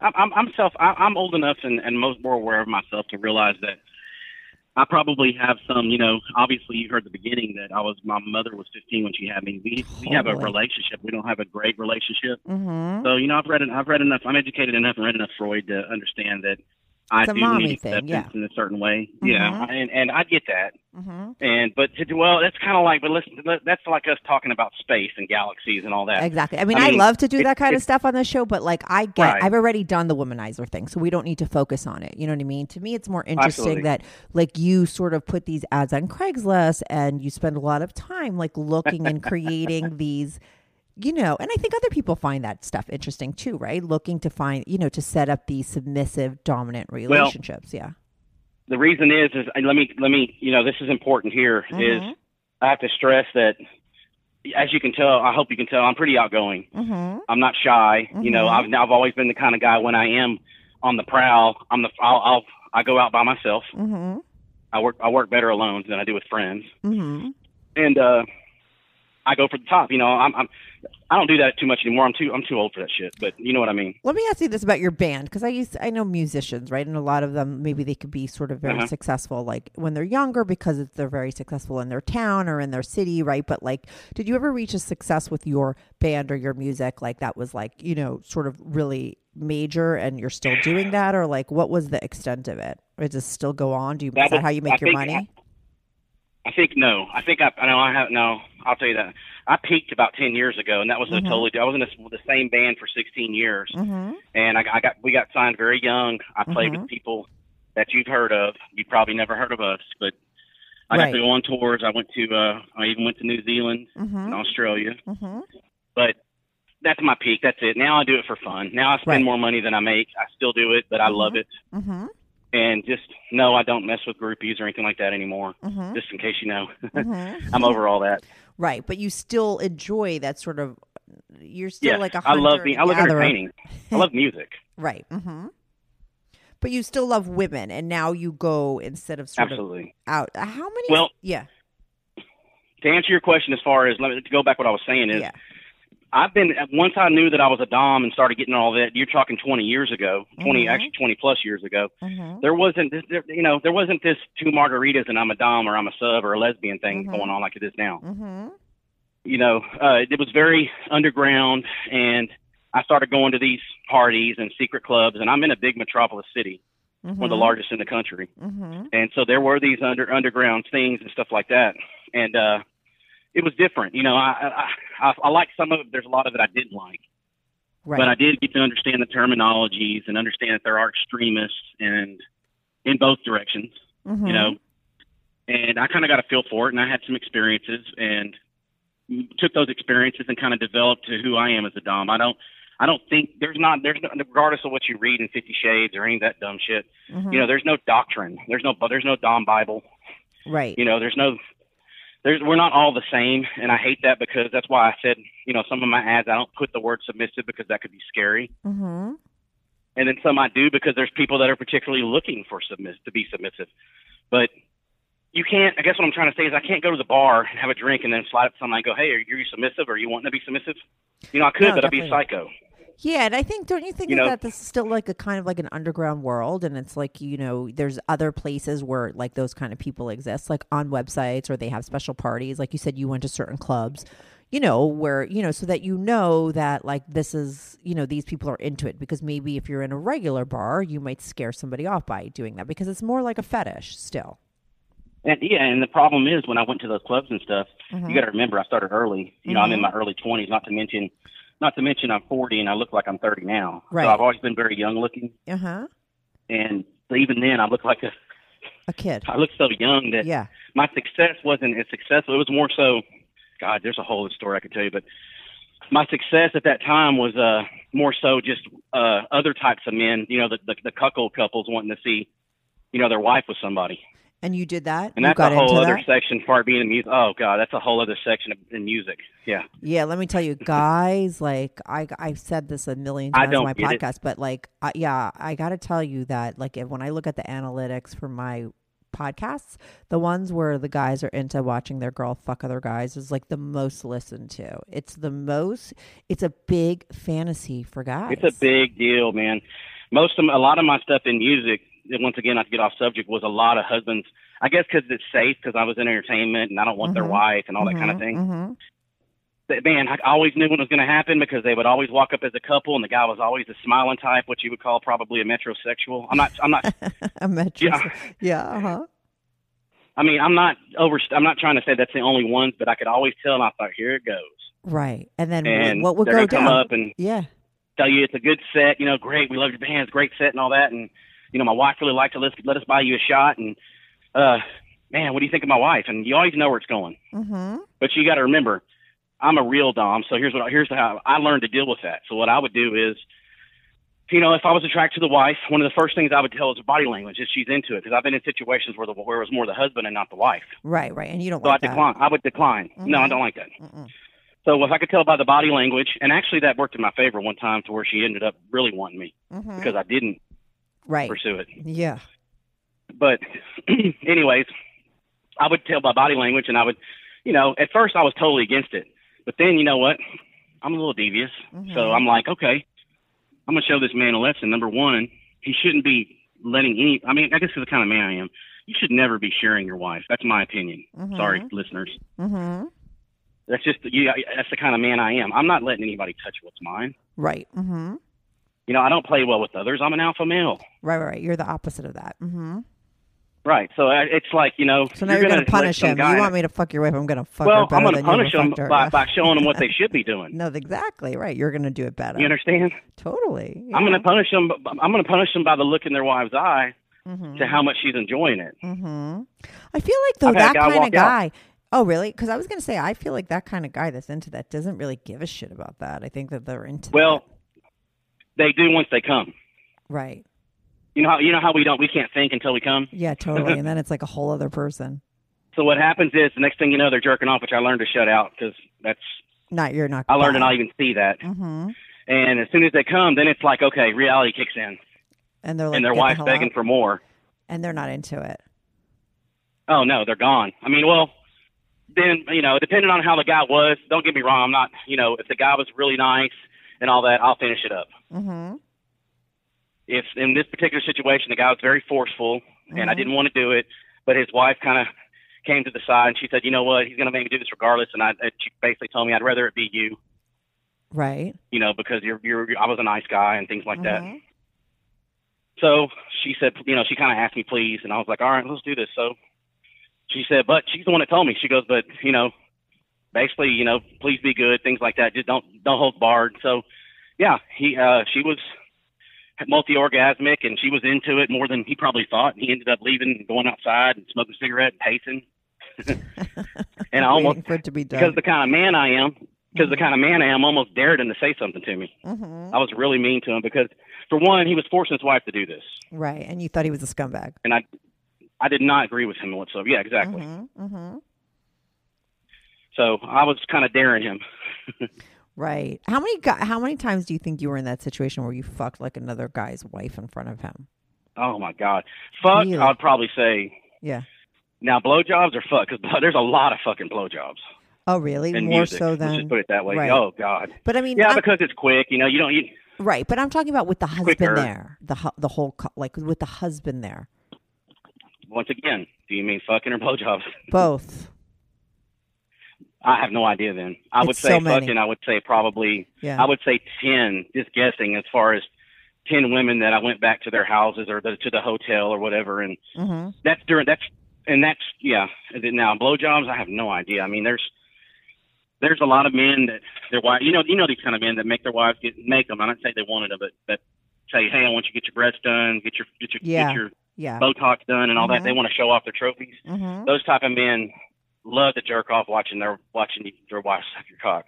Speaker 5: I'm I'm, I'm self. I'm old enough and and most more aware of myself to realize that I probably have some, you know, obviously you heard the beginning that I was, my mother was 15 when she had me. We, we have a relationship. We don't have a great relationship.
Speaker 4: Mm-hmm.
Speaker 5: So, you know, I've read, I've read enough, I'm educated enough and read enough Freud to understand that I
Speaker 4: It's a
Speaker 5: do
Speaker 4: mommy
Speaker 5: need
Speaker 4: thing,
Speaker 5: acceptance
Speaker 4: yeah.
Speaker 5: in a certain way. Yeah.
Speaker 4: Mhm.
Speaker 5: And, and I get that.
Speaker 4: Mm-hmm.
Speaker 5: And, but to, well, that's kind of like, but listen, that's like us talking about space and galaxies and all that.
Speaker 4: Exactly. I mean,
Speaker 5: I
Speaker 4: I,
Speaker 5: mean,
Speaker 4: love to do
Speaker 5: it-
Speaker 4: that kind of stuff on the show, but like I get,
Speaker 5: Right.
Speaker 4: I've already done the womanizer thing, so we don't need to focus on it. You know what I mean? To me, it's more interesting
Speaker 5: Absolutely.
Speaker 4: that like you sort of put these ads on Craigslist and you spend a lot of time like looking and creating these. You know, and I think other people find that stuff interesting too, right? Looking to find, you know, to set up these submissive, dominant relationships. yeah.
Speaker 5: the reason is is let me let me you know this is important here is
Speaker 4: Mhm.
Speaker 5: I have to stress that as you can tell I hope you can tell I'm pretty outgoing.
Speaker 4: Mm-hmm.
Speaker 5: I'm not shy. You know
Speaker 4: Mhm.
Speaker 5: I've I've always been the kind of guy when I am on the prowl I'm the I'll, I'll I go out by myself.
Speaker 4: Mm-hmm.
Speaker 5: I work I work better alone than I do with friends.
Speaker 4: Mm-hmm.
Speaker 5: And uh I go for the top. You know I'm I'm I don't do that too much anymore. I'm too I'm too old for that shit. But you know what I mean.
Speaker 4: Let me ask you this about your band because I used I know musicians, right? And a lot of them maybe they could be sort of very
Speaker 5: Uh-huh.
Speaker 4: successful, like when they're younger because they're very successful in their town or in their city, right? But like, did you ever reach a success with your band or your music like that was like you know sort of really major, and you're still doing that, or like what was the extent of it? Or does it still go on? Do you
Speaker 5: That
Speaker 4: is that how you make
Speaker 5: I
Speaker 4: your money?
Speaker 5: I think no. I think I, I know I have no. I'll tell you that. I peaked about ten years ago, and that was
Speaker 4: Mhm.
Speaker 5: a totally. I was in this, the same band for sixteen years,
Speaker 4: Mm-hmm.
Speaker 5: and I, I got we got signed very young. I played
Speaker 4: Mhm.
Speaker 5: with people that you've heard of. You probably never heard of us, but I
Speaker 4: Right.
Speaker 5: got to go on tours. I went to. uh I even went to New Zealand and
Speaker 4: Mm-hmm.
Speaker 5: Australia,
Speaker 4: Mm-hmm.
Speaker 5: but. That's my peak. That's it. Now I do it for fun. Now I spend
Speaker 4: Right.
Speaker 5: more money than I make. I still do it, but I love it.
Speaker 4: Mm-hmm.
Speaker 5: And just no, I don't mess with groupies or anything like that anymore.
Speaker 4: Mm-hmm.
Speaker 5: Just in case you know,
Speaker 4: mm-hmm.
Speaker 5: I'm over all that.
Speaker 4: Right, but you still enjoy that sort of. You're still
Speaker 5: Yeah,
Speaker 4: like a
Speaker 5: I love being. I love entertaining. I love music.
Speaker 4: Right. Mm-hmm. But you still love women, and now you go instead of sort of
Speaker 5: Absolutely.
Speaker 4: out. How many?
Speaker 5: Well-
Speaker 4: yeah,
Speaker 5: To answer your question, as far as let me to go back, what I was saying is,
Speaker 4: yeah,
Speaker 5: I've been once I knew that I was a dom and started getting all that. You're talking 20 years ago, 20
Speaker 4: Mhm.
Speaker 5: actually 20 plus years ago.
Speaker 4: mm-hmm.
Speaker 5: There wasn't this, there, you know, there wasn't this two margaritas and I'm a dom or I'm a sub or a lesbian thing
Speaker 4: Mhm.
Speaker 5: going on like it is now.
Speaker 4: Mm-hmm.
Speaker 5: You know, uh, it was very underground, and I started going to these parties and secret clubs, and I'm in a big metropolis city, one of the largest in the country.
Speaker 4: Mm-hmm.
Speaker 5: and so there were these under underground things and stuff like that and uh it was different you know i i i, I like some of it there's a lot of it i didn't like
Speaker 4: Right.
Speaker 5: but i did get to understand the terminologies and understand that there are extremists and in both directions
Speaker 4: Mhm.
Speaker 5: you know and i kind of got a feel for it and i had some experiences and took those experiences and kind of developed to who i am as a dom i don't I don't think there's not there's no, regardless of what you read in Fifty Shades or any of that dumb shit.
Speaker 4: Mhm.
Speaker 5: You know, there's no doctrine. There's no there's no Dom Bible.
Speaker 4: right.
Speaker 5: You know, there's no there's we're not all the same, and I hate that because that's why I said you know some of my ads I don't put the word submissive because that could be scary,
Speaker 4: mm-hmm.
Speaker 5: and then some I do because there's people that are particularly looking for submiss to be submissive, but. You can't. I guess what I'm trying to say is I can't go to the bar and have a drink and then slide up to someone and go, "Hey, are you submissive? Or are you wanting to be submissive?" You know, I could,
Speaker 4: No,
Speaker 5: but I'd be a psycho.
Speaker 4: Yeah, and I think don't you think
Speaker 5: You
Speaker 4: that, that this is still like a kind of like an underground world, and it's like you know there's other places where like those kind of people exist, like on websites or they have special parties. Like you said, you went to certain clubs, you know, where you know so that you know that like this is you know these people are into it because maybe if you're in a regular bar, you might scare somebody off by doing that because it's more like a fetish still.
Speaker 5: And yeah, and the problem is when I went to those clubs and stuff,
Speaker 4: Mhm.
Speaker 5: you got to remember I started early. You know, I'm in
Speaker 4: Mhm.
Speaker 5: my early 20s. Not to mention, not to mention I'm 40 and I look like I'm 30 now.
Speaker 4: Right.
Speaker 5: So I've always been very young looking,
Speaker 4: Uh huh.
Speaker 5: and even then I look like a
Speaker 4: A kid.
Speaker 5: I look so young that
Speaker 4: Yeah.
Speaker 5: my success wasn't as successful. It was more so. God, there's a whole story I could tell you, but my success at that time was uh more so just uh other types of men. You know, the the, the cuckold couples wanting to see, you know, their wife with somebody.
Speaker 4: And you did that.
Speaker 5: And
Speaker 4: you
Speaker 5: that's
Speaker 4: got
Speaker 5: a whole other
Speaker 4: that?
Speaker 5: section part being in music. Oh God, that's a whole other section of, in music. Yeah,
Speaker 4: Yeah, let me tell you, guys. Like I, I've said this a million times on my
Speaker 5: get it.
Speaker 4: podcast, but like, I, yeah, I got to tell you that, like, if, when I look at the analytics for my podcasts, the ones where the guys are into watching their girl fuck other guys is like the most listened to. It's the most. It's a big fantasy for guys.
Speaker 5: it's a big deal, man. Most of a lot of my stuff in music, once again, not to get off subject, was a lot of husbands. I guess because it's safe, because I was in entertainment and I don't want their wife and all that kind of thing.
Speaker 4: Mm-hmm.
Speaker 5: Man, I always knew when it was going to happen because they would always walk up as a couple, and the guy was always a smiling type, what you would call probably a metrosexual. I'm not. I'm not.
Speaker 4: A metro.
Speaker 5: Yeah.
Speaker 4: Yeah. Uh-huh.
Speaker 5: I mean, I'm not over. I'm not trying to say that's the only ones, but I could always tell, and I thought, here it goes.
Speaker 4: Right. And then
Speaker 5: And
Speaker 4: what would go
Speaker 5: gonna come up and
Speaker 4: yeah.
Speaker 5: tell you it's a good set. You know, great. We love your bands. Great set and all that. And you know, my wife really liked it. Let's let us buy you a shot. And uh, man, what do you think of my wife? And you always know where it's going.
Speaker 4: Mm-hmm.
Speaker 5: But you got to remember, I'm a real dom. So here's what here's how I learned to deal with that. So what I would do is, you know, if I was attracted to the wife, one of the first things I would tell is body language if she's into it, because I've been in situations where the where it was more the husband and not the wife.
Speaker 4: Right. Right. And you don't
Speaker 5: So
Speaker 4: like
Speaker 5: I
Speaker 4: that.
Speaker 5: decline. I would decline. No, I don't like that. So if I could tell by the body language, and actually that worked in my favor one time to where she ended up really wanting me
Speaker 4: Mm-hmm.
Speaker 5: because I didn't
Speaker 4: Right.
Speaker 5: pursue it.
Speaker 4: Yeah.
Speaker 5: But anyways, I would tell by body language, and I would, you know, at first I was totally against it, but then you know what? I'm a little devious, so I'm like, okay, I'm gonna show this man a lesson. Number one, he shouldn't be letting any. I mean, I guess is the kind of man I am. You should never be sharing your wife. That's my opinion. Sorry, listeners.
Speaker 4: Mm-hmm.
Speaker 5: That's just you. That's the kind of man I am. I'm not letting anybody touch what's mine.
Speaker 4: Right. Mm-hmm.
Speaker 5: You know, I don't play well with others. I'm an alpha male.
Speaker 4: Right. Right. right. You're the opposite of that. Mm-hmm.
Speaker 5: Right. So I- it's like you know.
Speaker 4: So now you're,
Speaker 5: gonna
Speaker 4: going to punish him. You want me to fuck your wife? I'm going to fuck her
Speaker 5: Well,
Speaker 4: better
Speaker 5: I'm going to punish
Speaker 4: her.
Speaker 5: by, by showing them what they should be doing.
Speaker 4: no, exactly right. You're going to do it better.
Speaker 5: You understand?
Speaker 4: Totally.
Speaker 5: I'm going to punish them. I'm going to punish them by the look in their wife's eye
Speaker 4: Mm-hmm.
Speaker 5: to how much she's enjoying it.
Speaker 4: Mm-hmm. I feel like though
Speaker 5: I've
Speaker 4: that kind of
Speaker 5: walk out.
Speaker 4: guy. Oh, really? Because I was going to say I feel like that kind of guy that's into that doesn't really give a shit about that. I think that they're into.
Speaker 5: Well, they do once they come.
Speaker 4: right?
Speaker 5: You know how you know how we don't we can't think until we come.
Speaker 4: Yeah, totally. and then it's like a whole other person.
Speaker 5: So what happens is the next thing you know they're jerking off, which I learned to shut out because that's
Speaker 4: Not you're not.
Speaker 5: I learned to not even see that.
Speaker 4: Mm-hmm.
Speaker 5: And as soon as they come, then it's like okay, reality kicks in,
Speaker 4: And they're like,
Speaker 5: and their
Speaker 4: "Get the
Speaker 5: wife's
Speaker 4: hell
Speaker 5: begging
Speaker 4: out."
Speaker 5: for more.
Speaker 4: and they're not into it.
Speaker 5: Oh no, they're gone. I mean, well, then you know, depending on how the guy was. Don't get me wrong. I'm not. You know, if the guy was really nice and all that, I'll finish it up.
Speaker 4: Mm-hmm.
Speaker 5: If in this particular situation, the guy was very forceful, and I didn't want to do it, but his wife kind of came to the side and she said, "You know what? He's going to make me do this regardless." And I, she basically told me, "I'd rather it be you."
Speaker 4: Right.
Speaker 5: You know, because you're you're I was a nice guy and things like that.
Speaker 4: Mhm.
Speaker 5: So she said, you know, she kind of asked me please, and I was like, all right, let's do this. So she said, but she's the one that told me. She goes, but you know, basically, you know, please be good, things like that. Just don't don't hold barred. So yeah, he uh she was multi orgasmic and she was into it more than he probably thought. And He ended up leaving and going outside and smoking a cigarette and pacing. and I almost
Speaker 4: for it to be
Speaker 5: because the kind of man I am, because the kind of man I am, almost dared him to say something to me.
Speaker 4: Mhm.
Speaker 5: I was really mean to him because, for one, he was forcing his wife to do this,
Speaker 4: Right. And you thought he was a scumbag.
Speaker 5: and I, I did not agree with him whatsoever. Yeah, exactly.
Speaker 4: Mm-hmm.
Speaker 5: So I was kind of daring him.
Speaker 4: Right. How many how many times do you think you were in that situation where you fucked like another guy's wife in front of him?
Speaker 5: Oh my god, fuck!
Speaker 4: Really?
Speaker 5: I'd probably say
Speaker 4: Yeah.
Speaker 5: now blowjobs or fuck because there's a lot of fucking blowjobs
Speaker 4: Oh, really? More
Speaker 5: music.
Speaker 4: so
Speaker 5: Let's
Speaker 4: than
Speaker 5: just put it that way.
Speaker 4: Right.
Speaker 5: Oh god.
Speaker 4: But I mean,
Speaker 5: Yeah,
Speaker 4: I'm-
Speaker 5: because it's quick. You know, you don't. You,
Speaker 4: right. But I'm talking about with the husband
Speaker 5: quicker.
Speaker 4: there, the hu- the whole co- like with the husband there,
Speaker 5: once again, do you mean fucking or blowjobs?
Speaker 4: both.
Speaker 5: I have no idea. Then I would say
Speaker 4: so
Speaker 5: fucking. I would say probably.
Speaker 4: Yeah.
Speaker 5: I would say ten. Just guessing as far as ten women that I went back to their houses or the, to the hotel or whatever, and
Speaker 4: Mm-hmm.
Speaker 5: that's during that's and that's yeah. Now blowjobs, I have no idea. I mean, there's there's a lot of men that their wife, you know, you know these kind of men that make their wives get make them. I don't say they wanted them, but that say, hey, I want you to get your breasts done, get your get your
Speaker 4: Yeah.
Speaker 5: get your
Speaker 4: Yeah.
Speaker 5: Botox done, and all
Speaker 4: Mhm.
Speaker 5: that. They want to show off their trophies.
Speaker 4: Mm-hmm.
Speaker 5: Those type of men love to jerk off watching their watching their wives suck your cock,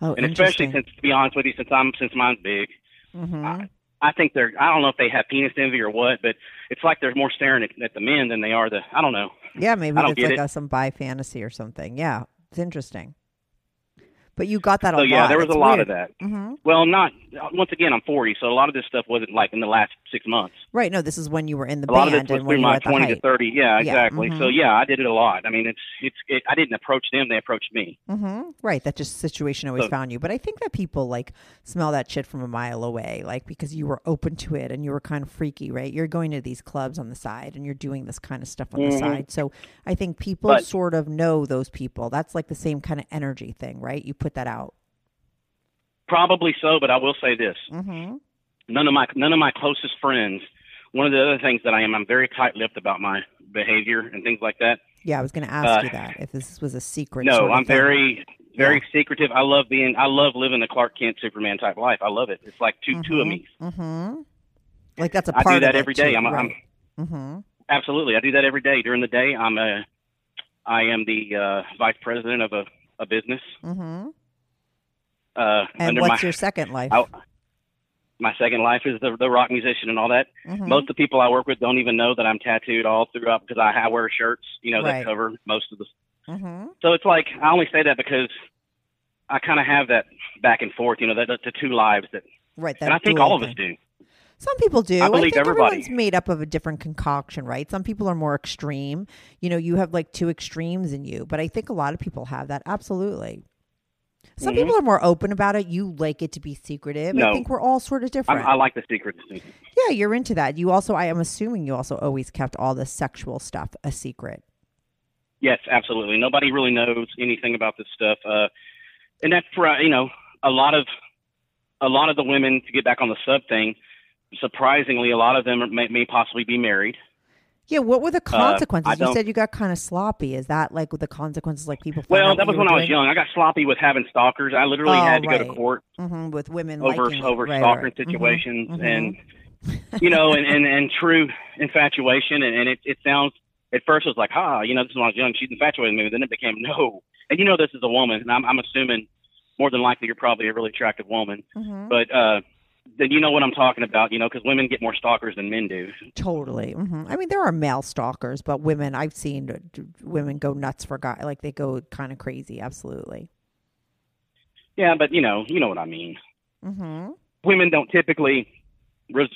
Speaker 4: Oh,
Speaker 5: and especially since to be honest with you, since I'm since mine's big.
Speaker 4: mm-hmm.
Speaker 5: I think they're. I don't know if they have penis envy or what, but it's like they're more staring at, at the men than they are the. I don't know.
Speaker 4: Yeah, maybe it's like
Speaker 5: it.
Speaker 4: a, some bi fantasy or something. Yeah, it's interesting. But you got that a
Speaker 5: So
Speaker 4: lot.
Speaker 5: yeah, there was
Speaker 4: It's
Speaker 5: a lot
Speaker 4: weird.
Speaker 5: of that.
Speaker 4: Mm-hmm.
Speaker 5: Well, not once again. I'm 40, so a lot of this stuff wasn't like in the last six months.
Speaker 4: Right. No, this is when you were in the
Speaker 5: A lot
Speaker 4: band
Speaker 5: of this was
Speaker 4: and when
Speaker 5: through my
Speaker 4: the
Speaker 5: twenty to thirty. Yeah,
Speaker 4: Yeah,
Speaker 5: exactly.
Speaker 4: mhm.
Speaker 5: So yeah, I did it a lot. I mean, it's it's. It, I didn't approach them; they approached me.
Speaker 4: Mm-hmm. Right. That just situation always
Speaker 5: So-
Speaker 4: found you. But I think that people like smell that shit from a mile away, like because you were open to it and you were kind of freaky, right? You're going to these clubs on the side and you're doing this kind of stuff on the
Speaker 5: Mhm.
Speaker 4: side. So I think people
Speaker 5: But-
Speaker 4: sort of know those people. That's like the same kind of energy thing, right? You put that out.
Speaker 5: Probably so, but I will say this:
Speaker 4: Mm-hmm.
Speaker 5: None of my none of my closest friends. One of the other things that I am, I'm very tight-lipped about my behavior and things like that.
Speaker 4: Yeah, I was going to ask
Speaker 5: Uh,
Speaker 4: you that if this was a secret.
Speaker 5: No,
Speaker 4: sort of
Speaker 5: I'm
Speaker 4: thing.
Speaker 5: very very secretive. I love being. I love living the Clark Kent Superman type life. I love it. It's like 2 two of me.
Speaker 4: Mm-hmm. Like that's a part
Speaker 5: do that every day.
Speaker 4: too,
Speaker 5: I'm, I'm
Speaker 4: mm-hmm.
Speaker 5: absolutely. I do that every day. During the day, I'm a. I am the uh, vice president of a, a business.
Speaker 4: Mm-hmm.
Speaker 5: Uh,
Speaker 4: And what's
Speaker 5: my,
Speaker 4: your second life?
Speaker 5: I- my second life is the the rock musician and all that.
Speaker 4: Mhm.
Speaker 5: Most of the people I work with don't even know that I'm tattooed all throughout because I, I wear shirts, you know,
Speaker 4: Right.
Speaker 5: that cover most of the.
Speaker 4: Mm-hmm.
Speaker 5: So it's like I only say that because I kind of have that back and forth, you know, that the two lives that,
Speaker 4: Right. That
Speaker 5: and I think all of
Speaker 4: thing.
Speaker 5: us do.
Speaker 4: Some people do.
Speaker 5: I believe
Speaker 4: think
Speaker 5: everybody.
Speaker 4: everyone's made up of a different concoction, right? Some people are more extreme. You know, you have like two extremes in you, but I think a lot of people have that. Absolutely. Some
Speaker 5: Mhm.
Speaker 4: people are more open about it. You like it to be secretive. I think we're all sort of different.
Speaker 5: I like the secret.
Speaker 4: yeah, you're into that. You also, I am assuming you also always kept all the sexual stuff a secret.
Speaker 5: Yes, absolutely. Nobody really knows anything about this stuff, uh, and that's for uh, you know a lot of a lot of the women to get back on the sub thing. Surprisingly, a lot of them may, may possibly be married.
Speaker 4: Yeah, what were the consequences?
Speaker 5: Uh,
Speaker 4: you said you got kind of sloppy. Is that like the consequences? Like people?
Speaker 5: Well, that was when I was young. I got sloppy with having stalkers. I literally
Speaker 4: Oh,
Speaker 5: had to go to court
Speaker 4: hmm with women
Speaker 5: over
Speaker 4: liking
Speaker 5: over
Speaker 4: Right,
Speaker 5: stalking
Speaker 4: right. Mhm,
Speaker 5: situations
Speaker 4: mhm.
Speaker 5: and you know and, and and true infatuation and, and it it sounds at first it was like ah you know this is when I was young she's infatuated with me then it became no and you know this is a woman and I'm I'm assuming more than likely you're probably a really attractive woman
Speaker 4: Mhm.
Speaker 5: but uh then you know what I'm talking about you know because women get more stalkers than men do
Speaker 4: Totally. hmm I mean, there are male stalkers, but women, I've seen women go nuts for guys, like they go kind of crazy. Absolutely.
Speaker 5: yeah but you know you know what I mean
Speaker 4: Mm-hmm.
Speaker 5: women don't typically res-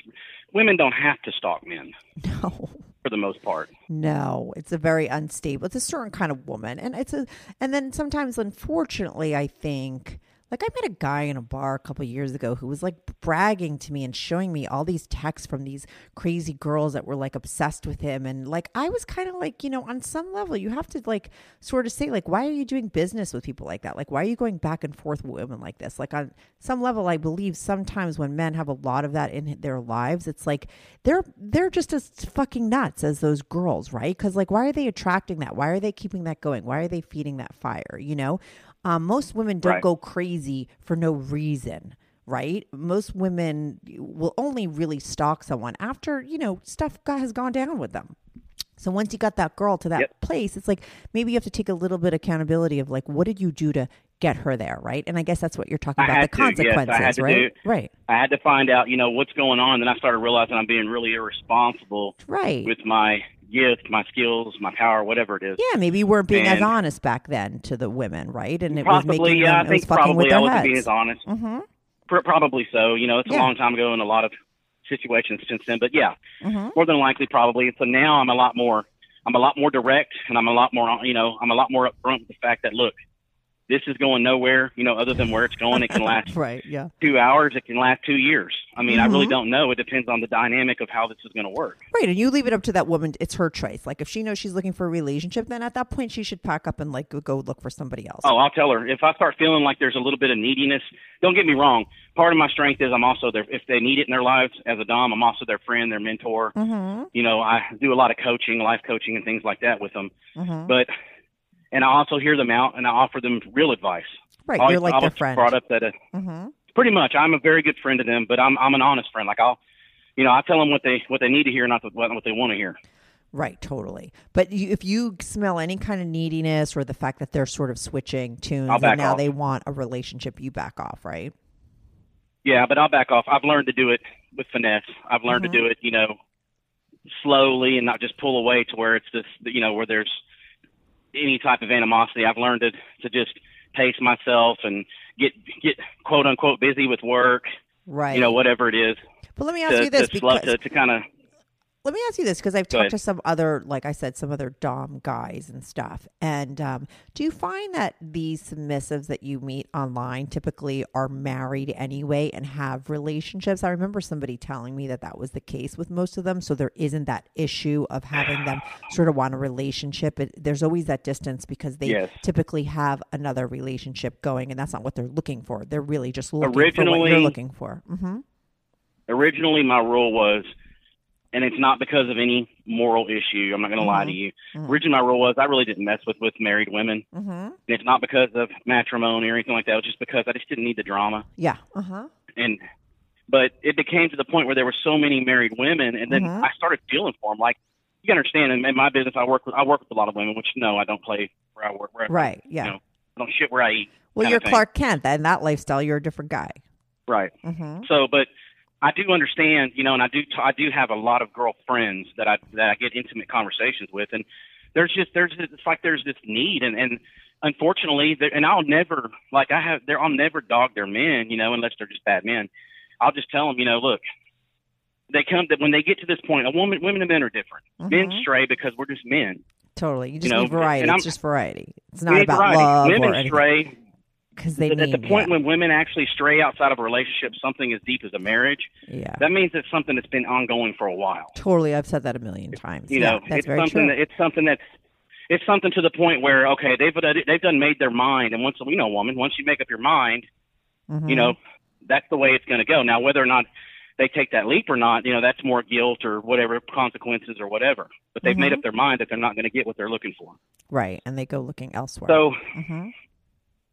Speaker 5: women don't have to stalk men
Speaker 4: No,
Speaker 5: for the most part
Speaker 4: no, it's a very unstable. It's a certain kind of woman, and it's a, and then sometimes, unfortunately, I think. Like I met a guy in a bar a couple years ago who was like bragging to me and showing me all these texts from these crazy girls that were like obsessed with him and like I was kind of like, you know, on some level you have to like sort of say like why are you doing business with people like that? Like why are you going back and forth with women like this? Like on some level I believe sometimes when men have a lot of that in their lives, it's like they're they're just as fucking nuts as those girls, right? Cuz like why are they attracting that? Why are they keeping that going? Why are they feeding that fire, you know? Um, most women don't
Speaker 5: Right.
Speaker 4: go crazy for no reason, right? Most women will only really stalk someone after, you know, stuff got, has gone down with them. So once you got that girl to that
Speaker 5: Yep.
Speaker 4: place, it's like maybe you have to take a little bit of accountability of like, what did you do to get her there, right? And I guess that's what you're talking about the
Speaker 5: to, yes, I
Speaker 4: consequences,
Speaker 5: to
Speaker 4: right?
Speaker 5: do-
Speaker 4: Right,
Speaker 5: I had to find out, you know, what's going on. Then I started realizing I'm being really irresponsible
Speaker 4: right.
Speaker 5: with my gift, my skills, my power, whatever it is.
Speaker 4: yeah, maybe you weren't being as honest back then to the women, right? And it was making
Speaker 5: yeah.
Speaker 4: them,
Speaker 5: I
Speaker 4: it was
Speaker 5: think
Speaker 4: fucking with
Speaker 5: probably
Speaker 4: their
Speaker 5: I wasn't
Speaker 4: heads.
Speaker 5: being as honest.
Speaker 4: mm-hmm.
Speaker 5: Probably so. You know, it's
Speaker 4: Yeah.
Speaker 5: a long time ago in a lot of situations since then. But yeah,
Speaker 4: Mm-hmm.
Speaker 5: more than likely, probably. So now I'm a lot more. I'm a lot more direct, and I'm a lot more. You know, I'm a lot more upfront with the fact that look, this is going nowhere. You know, other than where it's going, it can last
Speaker 4: Right, yeah.
Speaker 5: two hours. It can last two years. I mean, I really
Speaker 4: Mhm.
Speaker 5: don't know. It depends on the dynamic of how this is going to work.
Speaker 4: Right, and you leave it up to that woman. It's her choice. Like if she knows she's looking for a relationship, then at that point she should pack up and like go- go look for somebody else.
Speaker 5: Oh, I'll tell her if I start feeling like there's a little bit of neediness. Don't get me wrong. Part of my strength is I'm also their if they need it in their lives as a dom. I'm also their friend, their mentor.
Speaker 4: Mm-hmm.
Speaker 5: You know, I do a lot of coaching, life coaching, and things like that with them.
Speaker 4: Mm-hmm.
Speaker 5: But and I also hear them out and I offer them real advice.
Speaker 4: Right,
Speaker 5: Always-
Speaker 4: you're like their friend.
Speaker 5: Brought up that
Speaker 4: Mm-hmm.
Speaker 5: pretty much I'm a very good friend to them, but I'm I'm an honest friend. Like I'll, you know, I tell them what they what they need to hear, not what what they want to hear.
Speaker 4: Right, totally. But you, if you smell any kind of neediness or the fact that they're sort of switching tunes and now
Speaker 5: off.
Speaker 4: they want a relationship, you back off, right?
Speaker 5: Yeah, but I'll back off. I've learned to do it with finesse. I've learned
Speaker 4: Mm-hmm.
Speaker 5: to do it, you know, slowly and not just pull away to where it's just, you know, where there's any type of animosity. I've learned to to just pace myself and get get quote unquote busy with work
Speaker 4: Right.
Speaker 5: you know, whatever it is.
Speaker 4: But let me ask
Speaker 5: To,
Speaker 4: you this
Speaker 5: to,
Speaker 4: because
Speaker 5: to, to kind of
Speaker 4: let me ask you this because I've
Speaker 5: Go
Speaker 4: talked
Speaker 5: ahead.
Speaker 4: to some other, like I said, some other dom guys and stuff. And um, do you find that these submissives that you meet online typically are married anyway and have relationships? I remember somebody telling me that that was the case with most of them. So there isn't that issue of having them sort of want a relationship. It, there's always that distance because they
Speaker 5: Yes.
Speaker 4: typically have another relationship going, and that's not what they're looking for. They're really just looking for what you're looking for. hmm
Speaker 5: originally my rule was, and it's not because of any moral issue. I'm not going to lie to you. Originally, my rule was I really didn't mess with with married women.
Speaker 4: hmm
Speaker 5: And it's not because of matrimony or anything like that. It was just because I just didn't need the drama.
Speaker 4: Yeah. Uh huh.
Speaker 5: And but it became to the point where there were so many married women, and then
Speaker 4: Mhm.
Speaker 5: I started feeling for them. Like you can understand, in, in my business, I work with I work with a lot of women, which no, I don't play where I work. Where I,
Speaker 4: Right. Yeah.
Speaker 5: You know, I don't shit where I eat.
Speaker 4: Well, you're. Clark Kent. and that lifestyle, you're a different guy.
Speaker 5: Right.
Speaker 4: Mm-hmm.
Speaker 5: So, but I do understand, you know, and I do, t- I do have a lot of girlfriends that I that I get intimate conversations with, and there's just there's it's like there's this need, and and unfortunately, and I'll never like I have there I'll never dog their men, you know, unless they're just bad men. I'll just tell them, you know, look, they come that when they get to this point, a woman, women and men are different. Men
Speaker 4: Mhm.
Speaker 5: stray because we're just men.
Speaker 4: Totally. You just
Speaker 5: know,
Speaker 4: need variety. It's just variety. It's not about
Speaker 5: variety.
Speaker 4: love
Speaker 5: women
Speaker 4: or anything.
Speaker 5: stray
Speaker 4: Because they
Speaker 5: at the point
Speaker 4: yeah.
Speaker 5: when women actually stray outside of a relationship, something as deep as a marriage.
Speaker 4: yeah.
Speaker 5: That means it's something that's been ongoing for a while.
Speaker 4: Totally. I've said that a million times.
Speaker 5: you
Speaker 4: yeah,
Speaker 5: know,
Speaker 4: that's
Speaker 5: it's
Speaker 4: very
Speaker 5: something
Speaker 4: true.
Speaker 5: that it's something that's it's something to the point where okay, they've they've done made their mind, and once you know, a woman, once you make up your mind,
Speaker 4: Mhm.
Speaker 5: you know, that's the way it's going to go. Now, whether or not they take that leap or not, you know, that's more guilt or whatever consequences or whatever. But they've made
Speaker 4: Mhm.
Speaker 5: up their mind that they're not going to get what they're looking for.
Speaker 4: Right. And they go looking elsewhere.
Speaker 5: So,
Speaker 4: hmm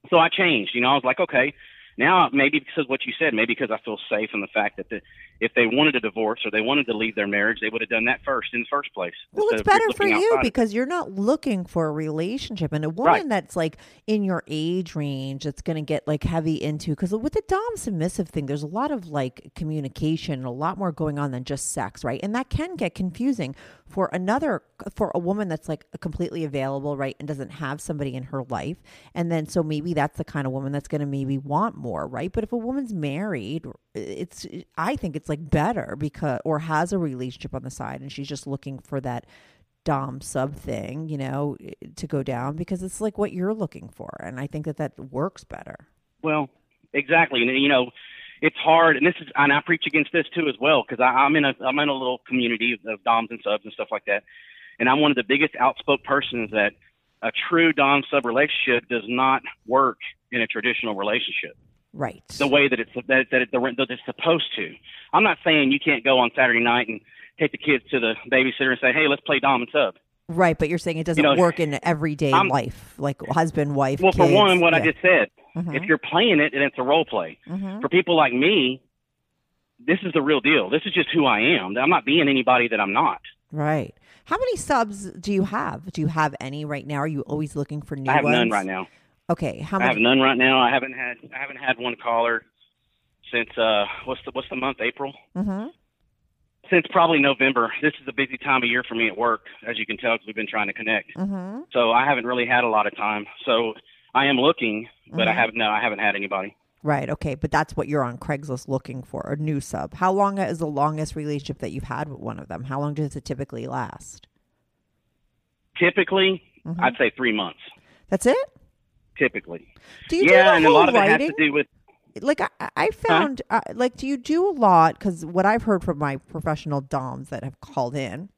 Speaker 5: so I changed. You know, I was like, okay, now maybe because of what you said, maybe because I feel safe in the fact that the, if they wanted a divorce or they wanted to leave their marriage, they would have done that first in the first place.
Speaker 4: Well, it's better for you because you're not looking for a relationship, and a woman
Speaker 5: Right.
Speaker 4: that's like in your age range that's going to get like heavy into because with the dom submissive thing, there's a lot of like communication, a lot more going on than just sex, right? And that can get confusing for another for a woman that's like completely available, right, and doesn't have somebody in her life, and then so maybe that's the kind of woman that's going to maybe want more, right? But if a woman's married, it's I think it's like better because or has a relationship on the side and she's just looking for that dom sub thing, you know, to go down because it's like what you're looking for, and I think that that works better.
Speaker 5: Well, exactly, and you know, it's hard, and this is, and I preach against this too as well because I'm in a I'm in a little community of, doms and subs and stuff like that, and I'm one of the biggest outspoken persons that a true dom sub relationship does not work in a traditional relationship
Speaker 4: Right.
Speaker 5: the way that it's that that, it, that it's supposed to. I'm not saying you can't go on Saturday night and take the kids to the babysitter and say, "Hey, let's play dom and sub."
Speaker 4: Right, but you're saying it doesn't
Speaker 5: know,
Speaker 4: work in everyday
Speaker 5: I'm-
Speaker 4: life, like husband, wife.
Speaker 5: Well, for one, what I just said,
Speaker 4: Mhm.
Speaker 5: if you're playing it and it's a role play,
Speaker 4: Mhm.
Speaker 5: for people like me, this is the real deal. This is just who I am. I'm not being anybody that I'm not.
Speaker 4: Right. How many subs do you have? Do you have any right now? Are you always looking for new
Speaker 5: I have
Speaker 4: ones?
Speaker 5: none right now.
Speaker 4: Okay. How
Speaker 5: I have none right now. I haven't had I haven't had one caller since uh what's the what's the month April
Speaker 4: hmm
Speaker 5: since probably November. This is a busy time of year for me at work, as you can tell, because we've been trying to connect.
Speaker 4: hmm
Speaker 5: So I haven't really had a lot of time. So I am looking, but I
Speaker 4: Mhm.
Speaker 5: haven't. No, I haven't had anybody.
Speaker 4: Right. Okay. But that's what you're on Craigslist looking for a new sub. How long is the longest relationship that you've had with one of them? How long does it typically last?
Speaker 5: Typically,
Speaker 4: Mhm.
Speaker 5: I'd say three months.
Speaker 4: That's it.
Speaker 5: Typically,
Speaker 4: Do you
Speaker 5: yeah,
Speaker 4: do
Speaker 5: and a lot of it
Speaker 4: writing?
Speaker 5: has to do with
Speaker 4: like I, I found uh, like do you do a lot because what i've heard from my professional doms that have called in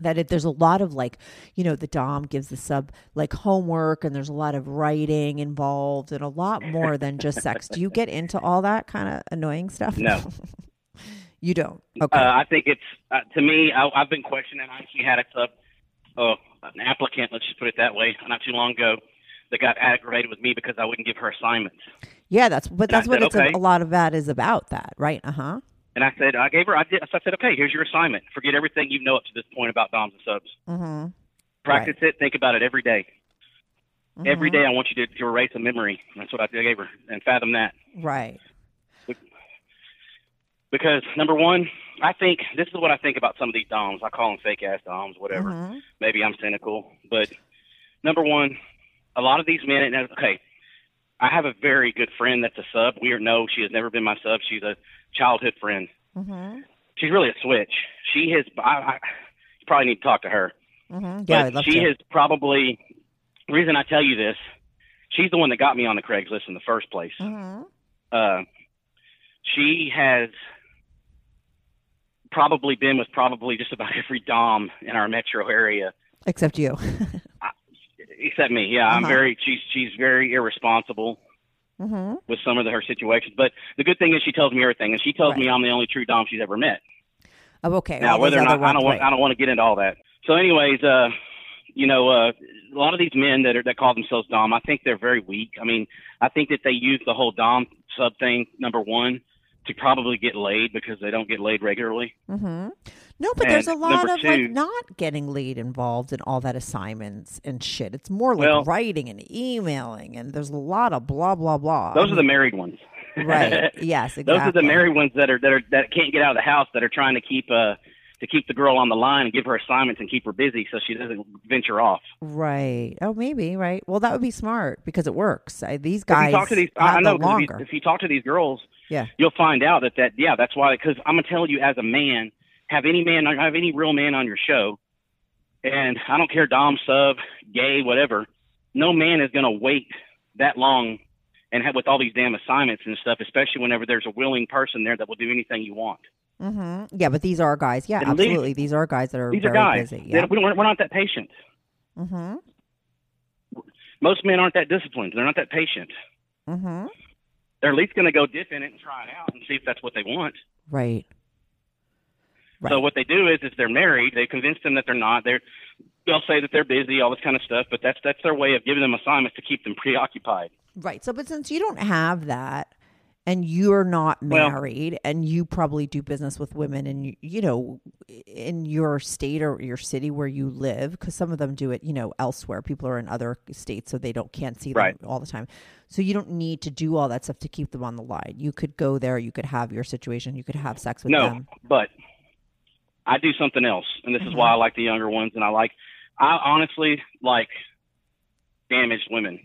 Speaker 4: that it, there's a lot of like you know the dom gives the sub like homework and there's a lot of writing involved and a lot more than just sex do you get into all that kind of annoying stuff
Speaker 5: No.
Speaker 4: you don't okay
Speaker 5: Uh, I think it's uh, to me. I, I've been questioning. I actually had a sub, uh, an applicant. Let's just put it that way. Not too long ago, that got aggravated with me because I wouldn't give her assignments.
Speaker 4: yeah that's but that's what
Speaker 5: said,
Speaker 4: it's
Speaker 5: okay.
Speaker 4: a, a lot of that is about that right uh-huh
Speaker 5: And I said, I gave her. I did. So I said, okay, here's your assignment. Forget everything you know up to this point about doms and subs.
Speaker 4: mm-hmm.
Speaker 5: Practice it. Think about it every day. Every
Speaker 4: Mm-hmm.
Speaker 5: day, I want you to, to erase a memory. That's what I gave her, and fathom that.
Speaker 4: right
Speaker 5: Because number one, I think this is what I think about some of these doms. I call them fake ass doms, whatever. I have a very good friend that's a sub. We are no, she has never been my sub. She's a childhood friend.
Speaker 4: Mm-hmm.
Speaker 5: She's really a switch. She has. I, I you probably need to talk to her.
Speaker 4: Mm-hmm. Yeah, I'd
Speaker 5: but she
Speaker 4: to.
Speaker 5: has probably. The reason I tell you this, she's the one that got me on the Craigslist in the first place.
Speaker 4: Mm-hmm.
Speaker 5: Uh, she has probably been with probably just about every dom in our metro area,
Speaker 4: Except you.
Speaker 5: except me. Yeah, I'm
Speaker 4: Uh-huh.
Speaker 5: very. She's she's very irresponsible
Speaker 4: mm-hmm.
Speaker 5: with some of the, her situations. But the good thing is she tells me everything, and she tells me I'm the only true dom she's ever met.
Speaker 4: Oh, okay.
Speaker 5: Now,
Speaker 4: All
Speaker 5: whether or not I don't want. I don't want to get into all that. So, anyways, uh, you know, uh, a lot of these men that are that call themselves dom, I think they're very weak. I mean, I think that they use the whole dom sub thing number one to probably get laid because they don't get laid regularly.
Speaker 4: Mm-hmm. No, but there's a lot of like not getting laid involved in all that assignments and shit. It's more like
Speaker 5: Well-
Speaker 4: writing and emailing, and there's a lot of blah blah blah.
Speaker 5: Those are the married ones.
Speaker 4: right. Yes, exactly.
Speaker 5: Those are the married ones that are that are that can't get out of the house that are trying to keep uh to keep the girl on the line and give her assignments and keep her busy so she doesn't venture off.
Speaker 4: Right. Oh, maybe. Right. Well, that would be smart because it works. I, these
Speaker 5: If
Speaker 4: guys
Speaker 5: you talk to these, I I know if you, if you talk to these girls,
Speaker 4: Yeah.
Speaker 5: you'll find out that that yeah, that's why. Because I'm gonna tell you, as a man, have any man, have any real man on your show, and I don't care, dom, sub, gay, whatever. No man is gonna wait that long and have with all these damn assignments and stuff, especially whenever there's a willing person there that will do anything you want.
Speaker 4: Mm-hmm. Yeah, but these are guys. Yeah,
Speaker 5: And
Speaker 4: absolutely. These are guys that are
Speaker 5: These are guys.
Speaker 4: busy. Yeah.
Speaker 5: we don't, we're not that patient.
Speaker 4: Mm-hmm.
Speaker 5: Most men aren't that disciplined. They're not that patient.
Speaker 4: Mm-hmm.
Speaker 5: They're at least going to go dip in it and try it out and see if that's what they want.
Speaker 4: Right. Right.
Speaker 5: So what they do is, if they're married, they convince them that they're not. They're they'll say that they're busy, all this kind of stuff. But that's that's their way of giving them assignments to keep them preoccupied.
Speaker 4: Right. So, but since you don't have that and you're not
Speaker 5: Well-
Speaker 4: married and you probably do business with women and you, know, in your state or your city where you live, because some of them do it, you know, elsewhere. People are in other states, so they don't can't see them
Speaker 5: Right.
Speaker 4: all the time. So you don't need to do all that stuff to keep them on the line. You could go there, you could have your situation, you could have sex with
Speaker 5: no,
Speaker 4: them.
Speaker 5: but I do something else, and this is why mm-hmm. I like the younger ones, and I like. I honestly like damaged women.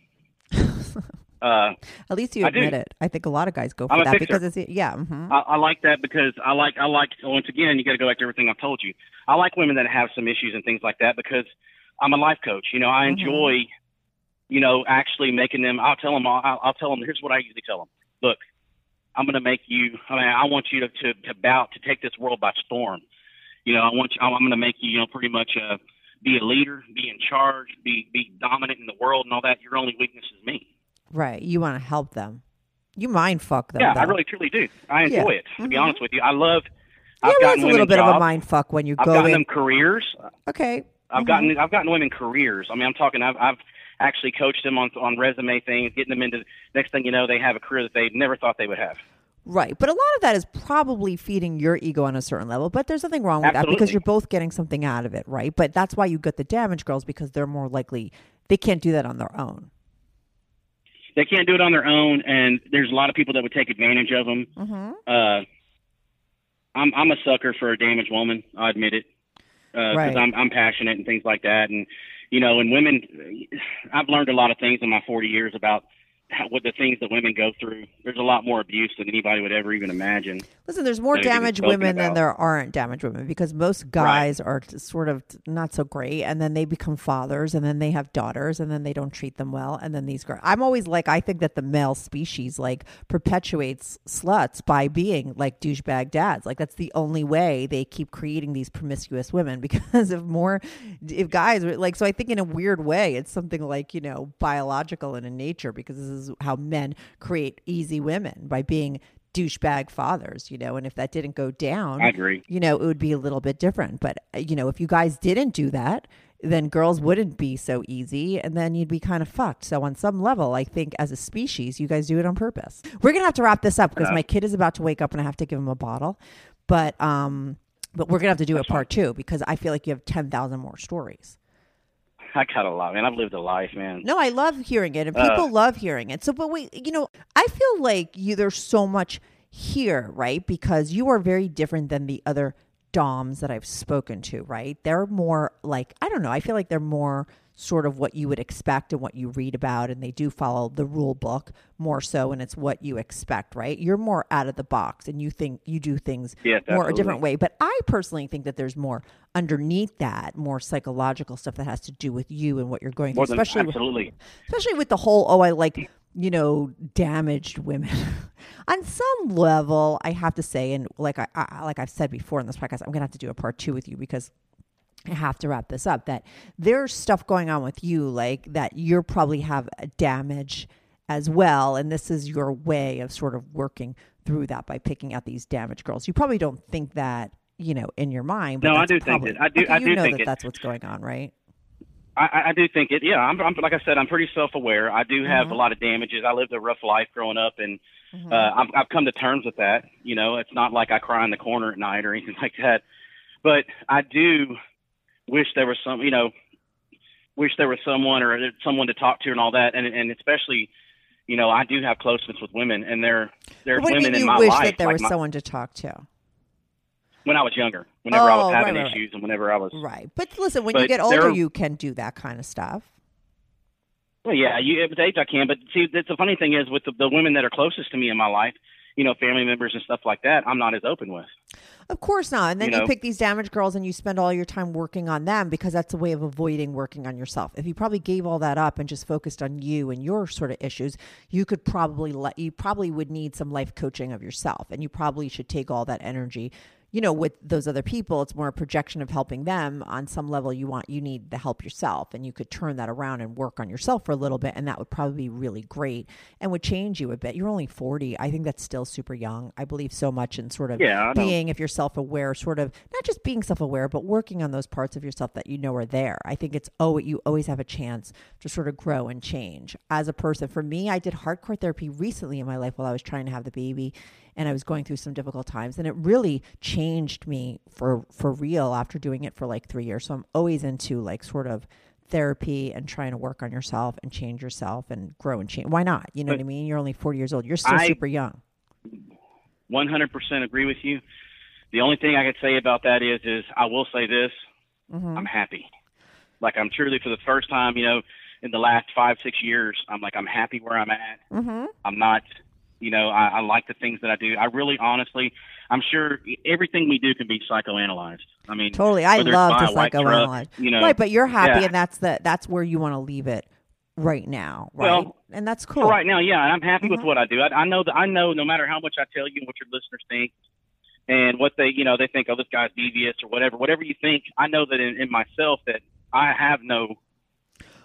Speaker 5: Uh,
Speaker 4: At least you admit it. I think a lot of guys go for
Speaker 5: I'm
Speaker 4: that because it's yeah. hmm
Speaker 5: I, I like that because I like I like once again you got to go back to everything I've told you. I like women that have some issues and things like that because I'm a life coach. You know, I
Speaker 4: Mhm.
Speaker 5: enjoy, you know, actually making them. I'll tell them. I'll, I'll tell them. Here's what I usually tell them. Look, I'm going to make you. I mean, I want you to to, to bow to take this world by storm. You know, I want you. I'm going to make you. You know, pretty much uh, be a leader, be in charge, be be dominant in the world, and all that. Your only weakness is me.
Speaker 4: Right. You want to help them. You mind fuck them.
Speaker 5: yeah, I really truly do. I
Speaker 4: Yeah.
Speaker 5: enjoy it. To be
Speaker 4: Mhm.
Speaker 5: honest with you, I love.
Speaker 4: Yeah,
Speaker 5: I've gotten
Speaker 4: a little bit of a mind fuck when you
Speaker 5: I've
Speaker 4: go
Speaker 5: gotten
Speaker 4: in.
Speaker 5: them careers.
Speaker 4: Okay.
Speaker 5: I've
Speaker 4: Mhm.
Speaker 5: gotten I've gotten women careers. I mean, I'm talking. I've I've actually coached them on on resume things, getting them into. Next thing you know, they have a career that they never thought they would have.
Speaker 4: Right. But a lot of that is probably feeding your ego on a certain level. But there's nothing wrong with that because you're both getting something out of it, right? But that's why you get the damage girls because they're more likely they can't do that on their own.
Speaker 5: They can't do it on their own, and there's a lot of people that would take advantage of them.
Speaker 4: Mm-hmm.
Speaker 5: Uh, I'm I'm a sucker for a damaged woman. I admit it because
Speaker 4: Right.
Speaker 5: I'm I'm passionate and things like that. And you know, and women, I've learned a lot of things in my 40 years about what the things that women go through. There's a lot more abuse than anybody would ever even imagine.
Speaker 4: Listen, there's more damaged women than there aren't damaged women because most guys are sort of not so great, and then they become fathers, and then they have daughters, and then they don't treat them well, and then these girls. I'm always like, I think that the male species like perpetuates sluts by being like douchebag dads. Like that's the only way they keep creating these promiscuous women because if more, if guys were like, so I think in a weird way, it's something like you know biological and in nature because this is how men create easy women by being douchebag fathers, you know, and if that didn't go down,
Speaker 5: I agree.
Speaker 4: you know, it would be a little bit different. But, uh, you know, if you guys didn't do that, then girls wouldn't be so easy and then you'd be kind of fucked. So, on some level, I think as a species, you guys do it on purpose. We're going to have to wrap this up because my kid is about to wake up and I have to give him a bottle. But, um, but we're going to have to do a part two because I feel like you have 10,000 more stories.
Speaker 5: I got a lot, man. I've lived a life, man.
Speaker 4: No, I love hearing it, and
Speaker 5: Uh.
Speaker 4: people love hearing it. So, but we, you know, I feel like you there's so much here, right? Because you are very different than the other DOMs that I've spoken to, right? They're more like, I don't know, I feel like they're more sort of what you would expect and what you read about, and they do follow the rule book more so, and it's what you expect, right? You're more out of the box and you think you do things
Speaker 5: Yeah,
Speaker 4: more a different way. But I personally think that there's more underneath that, more psychological stuff that has to do with you and what you're going through,
Speaker 5: than
Speaker 4: especially with,
Speaker 5: absolutely.
Speaker 4: especially with the whole oh i like you know damaged women on some level i have to say and like I, I like i've said before in this podcast i'm gonna have to do a part two with you because I have to wrap this up that there's stuff going on with you like that you're probably have a damage as well and this is your way of sort of working through that by picking out these damaged girls you probably don't think that you know in your mind but
Speaker 5: No, I do think it. I do-
Speaker 4: okay,
Speaker 5: I
Speaker 4: you
Speaker 5: do
Speaker 4: know
Speaker 5: think
Speaker 4: that
Speaker 5: it.
Speaker 4: that's what's going on right
Speaker 5: I, I- do think it. Yeah, I'm, I'm like I said, I'm pretty self-aware. I do have a lot of damages. I lived a rough life growing up, and uh, I've, I've come to terms with that. You know, it's not like I cry in the corner at night or anything like that. But I do wish there was some, you know, wish there was someone or someone to talk to and all that, and and especially, you know, I do have closeness with women, and there there's
Speaker 4: what do you
Speaker 5: women
Speaker 4: mean
Speaker 5: in
Speaker 4: you
Speaker 5: my
Speaker 4: wish
Speaker 5: life
Speaker 4: that there
Speaker 5: like
Speaker 4: was
Speaker 5: my-
Speaker 4: someone to talk to
Speaker 5: when I was younger, whenever I
Speaker 4: Oh,
Speaker 5: was having
Speaker 4: right, right.
Speaker 5: issues, and whenever I was
Speaker 4: Right. But listen, when you get older,
Speaker 5: there-
Speaker 4: you can do that kind of stuff.
Speaker 5: Well, yeah, you with age I can, but see, that's the funny thing is with the, the women that are closest to me in my life, you know, family members and stuff like that, I'm not as open with.
Speaker 4: Of course not. And then
Speaker 5: You
Speaker 4: you,
Speaker 5: know?
Speaker 4: pick these damaged girls and you spend all your time working on them because that's a way of avoiding working on yourself. If you probably gave all that up and just focused on you and your sort of issues, you could probably let you probably would need some life coaching of yourself and you probably should take all that energy you know with those other people it's more a projection of helping them. On some level you want you need the help yourself and you could turn that around and work on yourself for a little bit and that would probably be really great and would change you a bit. You're only 40 i think that's still super young. I believe so much in sort of
Speaker 5: Yeah,
Speaker 4: being if you're self-aware sort of not just being self-aware but working on those parts of yourself that you know are there. I think it's oh you always have a chance to sort of grow and change. As a person for me i did hardcore therapy recently in my life while i was trying to have the baby and I was going through some difficult times and it really changed me for for real after doing it for like 3 years. So I'm always into like sort of therapy and trying to work on yourself and change yourself and grow and change. Why not? You know what I mean? You're only 40 years old. You're still
Speaker 5: I-
Speaker 4: super young.
Speaker 5: 100% agree with you. The only thing I could say about that is, is I will say this:
Speaker 4: Mm-hmm.
Speaker 5: I'm happy. Like I'm truly for the first time, you know, in the last five, six years, I'm like I'm happy where I'm at.
Speaker 4: Mm-hmm.
Speaker 5: I'm not, you know, I, I like the things that I do. I really, honestly, I'm sure everything we do can be psychoanalyzed. I mean,
Speaker 4: Totally. I love to
Speaker 5: white truck,
Speaker 4: psychoanalyze.
Speaker 5: you know,
Speaker 4: right, but you're happy
Speaker 5: yeah.
Speaker 4: and that's the that's where you want to leave it right now, right?
Speaker 5: Well,
Speaker 4: and that's cool.
Speaker 5: Right now, yeah, and I'm happy
Speaker 4: Mm-hmm.
Speaker 5: with what I do. I, I know that I know no matter how much I tell you and what your listeners think, and what they, you know, they think, oh, this guy's devious or whatever. Whatever you think, I know that in, in myself that I have no.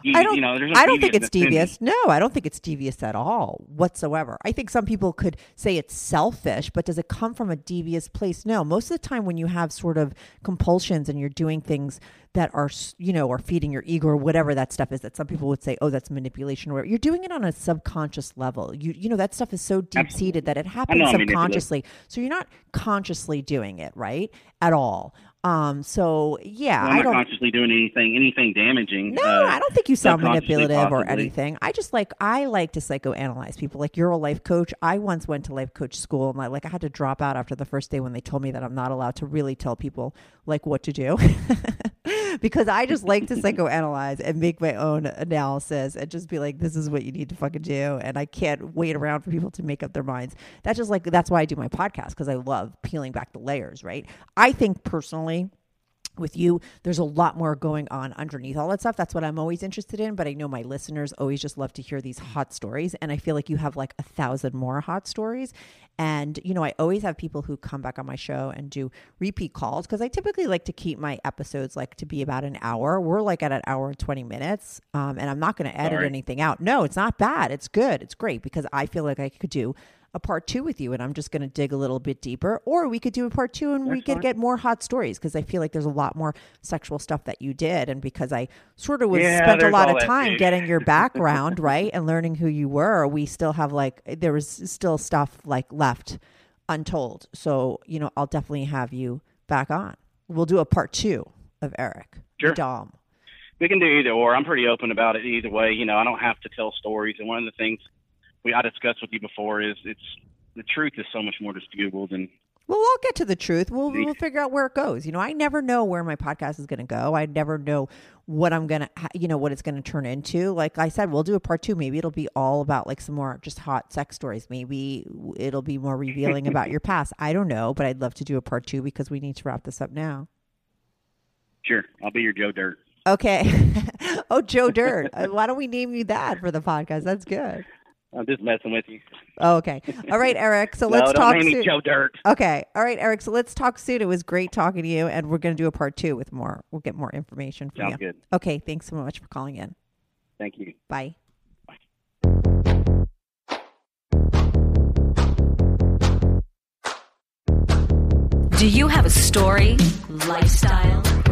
Speaker 5: You,
Speaker 4: I don't.
Speaker 5: you know,
Speaker 4: I don't think it's devious. No, I don't think it's devious at all whatsoever. I think some people could say it's selfish, but does it come from a devious place? No. Most of the time, when you have sort of compulsions and you're doing things that are, you know, are feeding your ego or whatever that stuff is, that some people would say, oh, that's manipulation, or you're doing it on a subconscious level. You, you know, that stuff is so deep seated that it happens subconsciously. So you're not consciously doing it, right, at all. Um. So yeah,
Speaker 5: Well,
Speaker 4: I
Speaker 5: I'm
Speaker 4: don't.
Speaker 5: not consciously doing anything, anything damaging.
Speaker 4: No,
Speaker 5: uh,
Speaker 4: I don't think you sound manipulative or anything. I just like I like to psychoanalyze people. Like you're a life coach. I once went to life coach school and I like I had to drop out after the first day when they told me that I'm not allowed to really tell people like what to do. because I just like to psychoanalyze and make my own analysis and just be like, this is what you need to fucking do. And I can't wait around for people to make up their minds. That's just like that's why I do my podcast because I love peeling back the layers, right? I think personally with you. There's a lot more going on underneath all that stuff. That's what i'm always interested in but i know my listeners always just love to hear these hot stories and i feel like you have like a thousand more hot stories. And you know i always have people who come back on my show and do repeat calls because i typically like to keep my episodes like to be about an hour. We're like at an hour and 20 minutes um, and i'm not going to edit
Speaker 5: Sorry.
Speaker 4: anything out. No it's not bad. It's good. It's great because i feel like i could do a part two with you and I'm just going to dig a little bit deeper. Or we could do a part two and we could get more hot stories because I feel like there's a lot more sexual stuff that you did. And because I sort of was
Speaker 5: Yeah,
Speaker 4: spent a lot of time getting your background, right? And learning who you were, we still have like, there was still stuff like left untold. So, you know, I'll definitely have you back on. We'll do a part two of Eric.
Speaker 5: Sure.
Speaker 4: Dom.
Speaker 5: we can do either or. I'm pretty open about it either way. You know, I don't have to tell stories. And one of the things we I discussed with you before is it's the truth is so much more disputable than
Speaker 4: Well, we'll get to the truth. We'll, we'll figure out where it goes. You know, I never know where my podcast is going to go. I never know what I'm going to, you know, what it's going to turn into. Like I said, we'll do a part two. Maybe it'll be all about like some more just hot sex stories. Maybe it'll be more revealing about your past. I don't know, but I'd love to do a part two because we need to wrap this up now.
Speaker 5: Sure, I'll be your Joe Dirt.
Speaker 4: Okay. oh, Joe Dirt. Why don't we name you that for the podcast? That's good.
Speaker 5: I'm just messing with you.
Speaker 4: Oh, okay. All right, Eric. So
Speaker 5: no,
Speaker 4: let's
Speaker 5: don't
Speaker 4: talk
Speaker 5: name
Speaker 4: soon.
Speaker 5: Joe Dirt.
Speaker 4: Okay. All right, Eric. So let's talk soon. It was great talking to you, and we're going to do a part two with more. We'll get more information from
Speaker 5: Sounds
Speaker 4: you.
Speaker 5: good.
Speaker 4: Okay. Thanks so much for calling in.
Speaker 5: Thank you.
Speaker 4: Bye.
Speaker 1: Do you have a story, lifestyle,